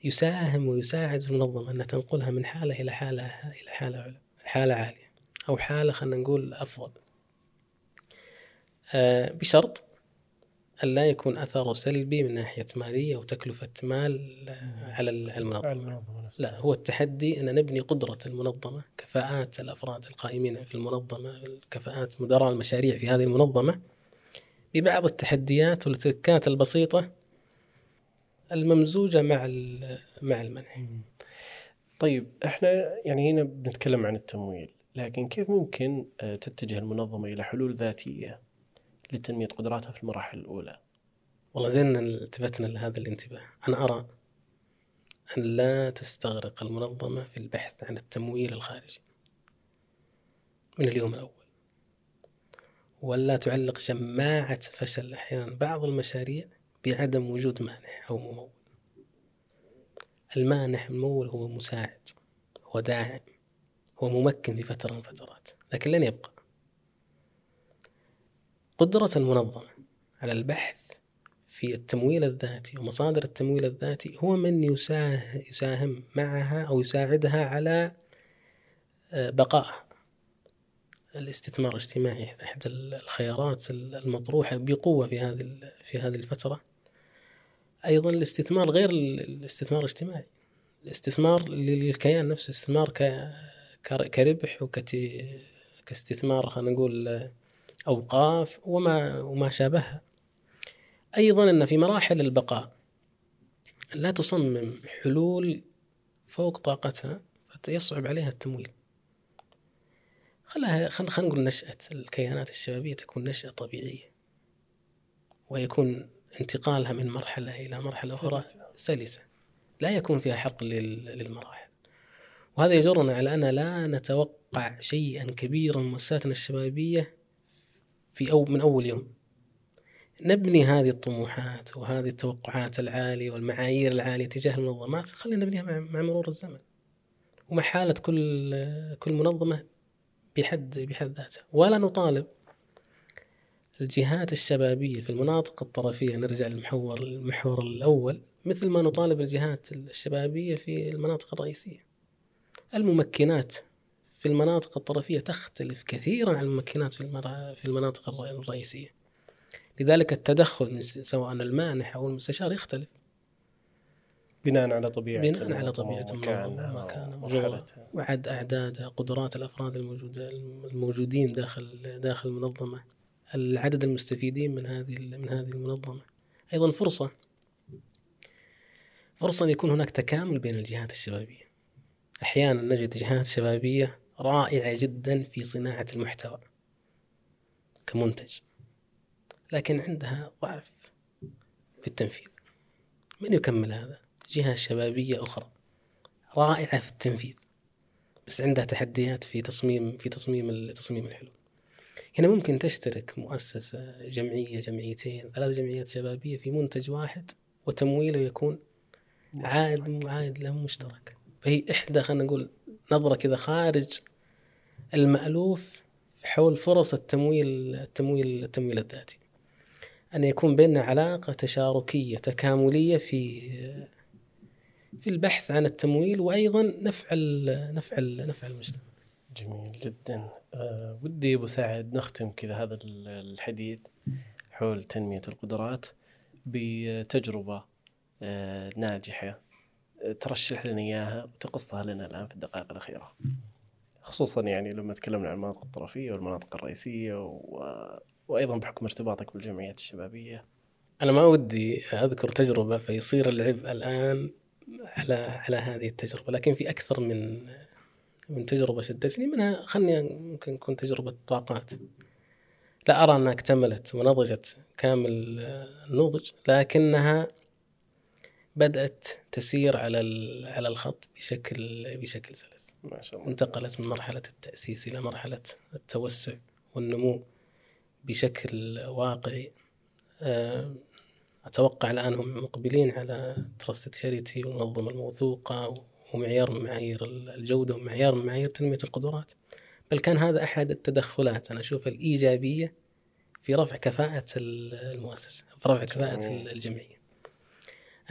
يساهم ويساعد المنظمة أن تنقلها من حالة إلى حالة إلى حالة حالة عالية أو حالة خلينا نقول أفضل. آه، بشرط أن لا يكون أثره سلبي من ناحية مالية وتكلفة مال آه، على ال- على المنظمة لا هو التحدي أن نبني قدرة المنظمة كفاءات الأفراد القائمين في المنظمة كفاءات مدراء المشاريع في هذه المنظمة. ببعض التحديات والتركات البسيطة الممزوجة مع مع المنح. طيب إحنا يعني هنا بنتكلم عن التمويل لكن كيف ممكن آه، تتجه المنظمة إلى حلول ذاتية؟ لتنمية قدراتها في المراحل الأولى. والله زين التفتنا لهذا الانتباه. أنا أرى أن لا تستغرق المنظمة في البحث عن التمويل الخارجي من اليوم الأول ولا تعلق شماعة فشل أحيانا بعض المشاريع بعدم وجود مانح أو ممول. المانح الممول هو مساعد هو داعم هو ممكن في فترة من فترات لكن لن يبقى. قدرة المنظمة على البحث في التمويل الذاتي ومصادر التمويل الذاتي هو من يساه- يساهم معها أو يساعدها على آه، بقائها. الاستثمار الاجتماعي إحدى الخيارات المطروحة بقوة في هذه في هذه الفترة. أيضا الاستثمار غير ال- الاستثمار الاجتماعي. الاستثمار للكيان نفسه استثمار كربح وكت كاستثمار خلينا نقول أوقاف وما وما شابهها. أيضا أن في مراحل البقاء لا تصمم حلول فوق طاقتها فيصعب عليها التمويل. خلها خلينا خلينا نقول نشأة الكيانات الشبابية تكون نشأة طبيعية ويكون انتقالها من مرحلة إلى مرحلة أخرى سلسة. سلسة. لا يكون فيها حرق لل- للمراحل. وهذا يجرنا على أن لا نتوقع شيئا كبيرا من مؤسساتنا الشبابية في أو من أول يوم. نبني هذه الطموحات وهذه التوقعات العالية والمعايير العالية تجاه المنظمات خلينا نبنيها مع, مرور الزمن. ومع حالة كل كل منظمة بحد بحد ذاتها. ولا نطالب الجهات الشبابية في المناطق الطرفية نرجع للمحور المحور الأول مثل ما نطالب الجهات الشبابية في المناطق الرئيسية. الممكنات في المناطق الطرفية تختلف كثيرا عن الممكنات في المرا- في المناطق الر- الرئيسية. لذلك التدخل من سواء المانح أو المستشار يختلف. بناء على طبيعة بناء على طبيعة ومرحلتها وعد أعدادها قدرات الأفراد الموجودة الموجودين داخل داخل المنظمة. العدد المستفيدين من هذه من هذه المنظمة. أيضا فرصة. فرصة أن يكون هناك تكامل بين الجهات الشبابية. أحيانا نجد جهات شبابية رائعة جدا في صناعة المحتوى كمنتج لكن عندها ضعف في التنفيذ. من يكمل هذا؟ جهة شبابية أخرى رائعة في التنفيذ بس عندها تحديات في تصميم في تصميم تصميم الحلول. هنا ممكن تشترك مؤسسة جمعية جمعيتين ثلاث جمعيات شبابية في منتج واحد وتمويله يكون عائد عائد له مشترك. فهي إحدى خلينا نقول نظرة كذا خارج المألوف حول فرص التمويل التمويل التمويل الذاتي أن يكون بيننا علاقة تشاركية تكاملية في في البحث عن التمويل وأيضا نفع نفع نفع المجتمع. جميل جدا أه ودي أبو سعد نختم كذا هذا الحديث حول تنمية القدرات بتجربة أه ناجحة ترشح لنا إياها وتقصها لنا الآن في الدقائق الأخيرة. خصوصا يعني لما تكلمنا عن المناطق الطرفية والمناطق الرئيسية و... وأيضا بحكم ارتباطك بالجمعيات الشبابية. أنا ما ودي أذكر تجربة فيصير العبء الآن على على هذه التجربة لكن في أكثر من من تجربة شدتني منها خلني ممكن تكون تجربة طاقات. لا أرى أنها اكتملت ونضجت كامل النضج لكنها بدأت تسير على على الخط بشكل بشكل سلس. ما شاء الله. انتقلت من مرحلة التأسيس إلى مرحلة التوسع والنمو بشكل واقعي. آه، أتوقع الآن هم مقبلين على ترست شاريتي والمنظمه الموثوقة ومعيار من معايير الجودة ومعيار من معايير تنمية القدرات. بل كان هذا أحد التدخلات أنا أشوفها الإيجابية في رفع كفاءة المؤسسة في رفع كفاءة الجمعية.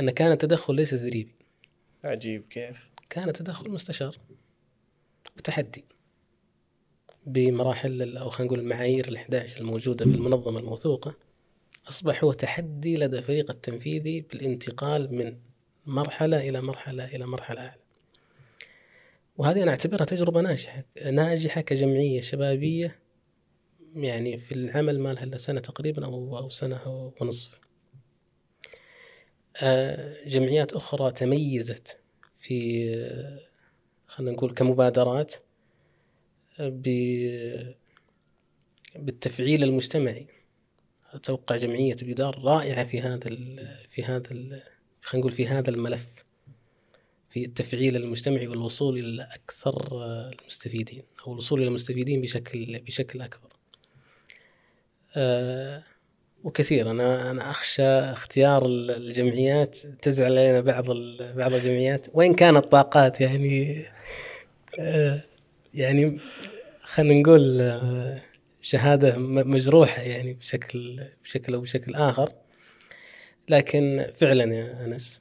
أن كان التدخل ليس تدريبي. عجيب كيف؟ كان تدخل مستشار وتحدي بمراحل أو خلينا نقول المعايير ال 11 الموجودة في المنظمة الموثوقة أصبح هو تحدي لدى الفريق التنفيذي بالانتقال من مرحلة إلى مرحلة إلى مرحلة أعلى. وهذه أنا أعتبرها تجربة ناجحة ناجحة كجمعية شبابية يعني في العمل ما لها سنة تقريبا أو أو سنة ونصف. جمعيات أخرى تميزت في خلينا نقول كمبادرات بالتفعيل المجتمعي أتوقع جمعية بدار رائعة في هذا في هذا خلينا نقول في هذا الملف في التفعيل المجتمعي والوصول إلى أكثر المستفيدين أو الوصول إلى المستفيدين بشكل بشكل أكبر. أه وكثير. أنا أنا أخشى اختيار الجمعيات تزعل علينا بعض بعض الجمعيات. وإن كانت طاقات يعني آه، يعني خلينا نقول آه، شهادة مجروحة يعني بشكل بشكل أو بشكل آخر. لكن فعلا يا أنس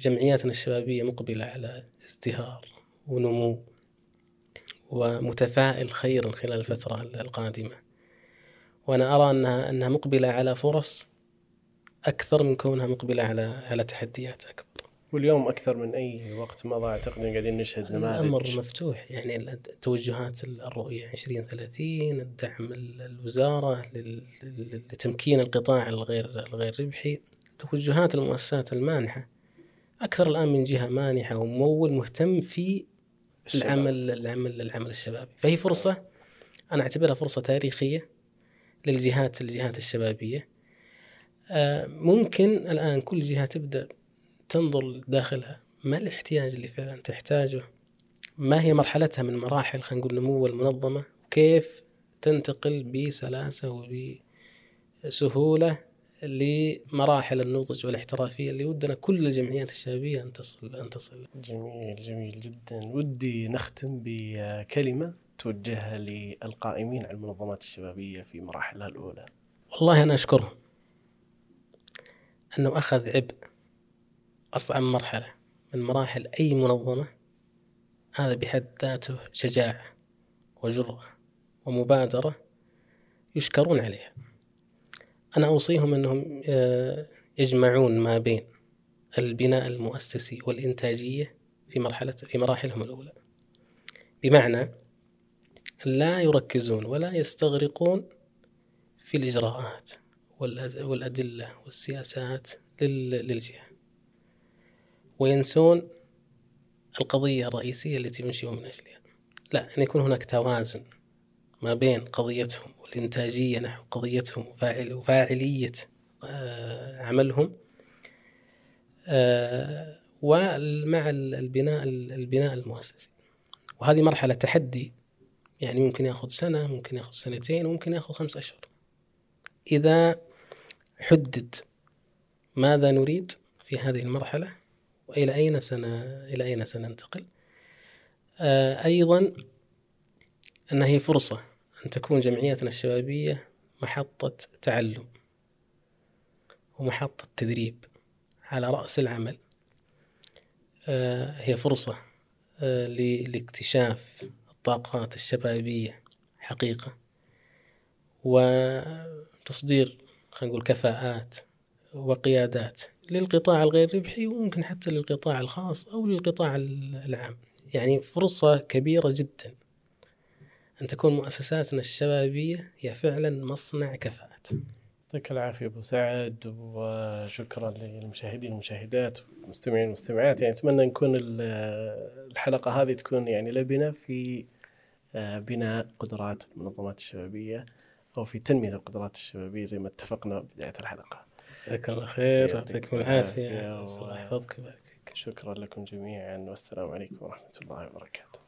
جمعياتنا الشبابية مقبلة على ازدهار ونمو ومتفائل خيرا خلال الفترة القادمة. وأنا أرى انها أنها مقبلة على فرص أكثر من كونها مقبلة على على تحديات أكبر. واليوم أكثر من أي وقت مضى أعتقد قاعدين نشهد نماذج الأمر مفتوح يعني التوجهات الرؤية 2030 الدعم الوزارة لتمكين القطاع الغير الغير ربحي توجهات المؤسسات المانحة أكثر الآن من جهة مانحة وممول مهتم في. العمل العمل العمل الشبابي فهي فرصة أنا أعتبرها فرصة تاريخية للجهات الجهات الشبابية. آه، ممكن الآن كل جهة تبدأ تنظر داخلها. ما الاحتياج اللي فعلا تحتاجه؟ ما هي مرحلتها من مراحل خلينا نقول نمو المنظمة؟ وكيف تنتقل بسلاسة وبسهولة لمراحل النضج والاحترافية اللي ودنا كل الجمعيات الشبابية أن تصل أن تصل. جميل جميل جدا، ودي نختم بكلمة توجهها للقائمين على المنظمات الشبابية في مراحلها الأولى؟ والله أنا أشكرهم أنه أخذ عبء أصعب مرحلة من مراحل أي منظمة هذا بحد ذاته شجاعة وجرأة ومبادرة يشكرون عليها. أنا أوصيهم أنهم آه، يجمعون ما بين البناء المؤسسي والإنتاجية في مرحلة في مراحلهم الأولى. بمعنى لا يركزون ولا يستغرقون في الإجراءات والأدلة والسياسات للجهة. وينسون القضية الرئيسية التي أنشئوا من أجلها. لا أن يكون هناك توازن ما بين قضيتهم والإنتاجية نحو قضيتهم وفاعل وفاعلية آه، عملهم آه، ومع البناء البناء المؤسسي. وهذه مرحلة تحدي يعني ممكن ياخذ سنة ممكن ياخذ سنتين وممكن ياخذ خمس أشهر. إذا حدد ماذا نريد في هذه المرحلة وإلى أين سن إلى أين سننتقل. آه، أيضا أن هي فرصة أن تكون جمعيتنا الشبابية محطة تعلم ومحطة تدريب على رأس العمل. آه، هي فرصة آه، لاكتشاف الطاقات الشبابية حقيقة. وتصدير خلينا نقول كفاءات وقيادات للقطاع الغير ربحي وممكن حتى للقطاع الخاص أو للقطاع العام. يعني فرصة كبيرة جدا أن تكون مؤسساتنا الشبابية هي فعلا مصنع كفاءات. يعطيك العافية أبو سعد وشكرا للمشاهدين والمشاهدات والمستمعين والمستمعات. يعني أتمنى نكون الحلقة هذه تكون يعني لبنة في آه، بناء قدرات المنظمات الشبابية أو في تنمية القدرات الشبابية زي ما اتفقنا بداية الحلقة. جزاك الله خير يعطيكم العافية. الله يحفظك شكرا لكم جميعا والسلام عليكم ورحمة الله وبركاته.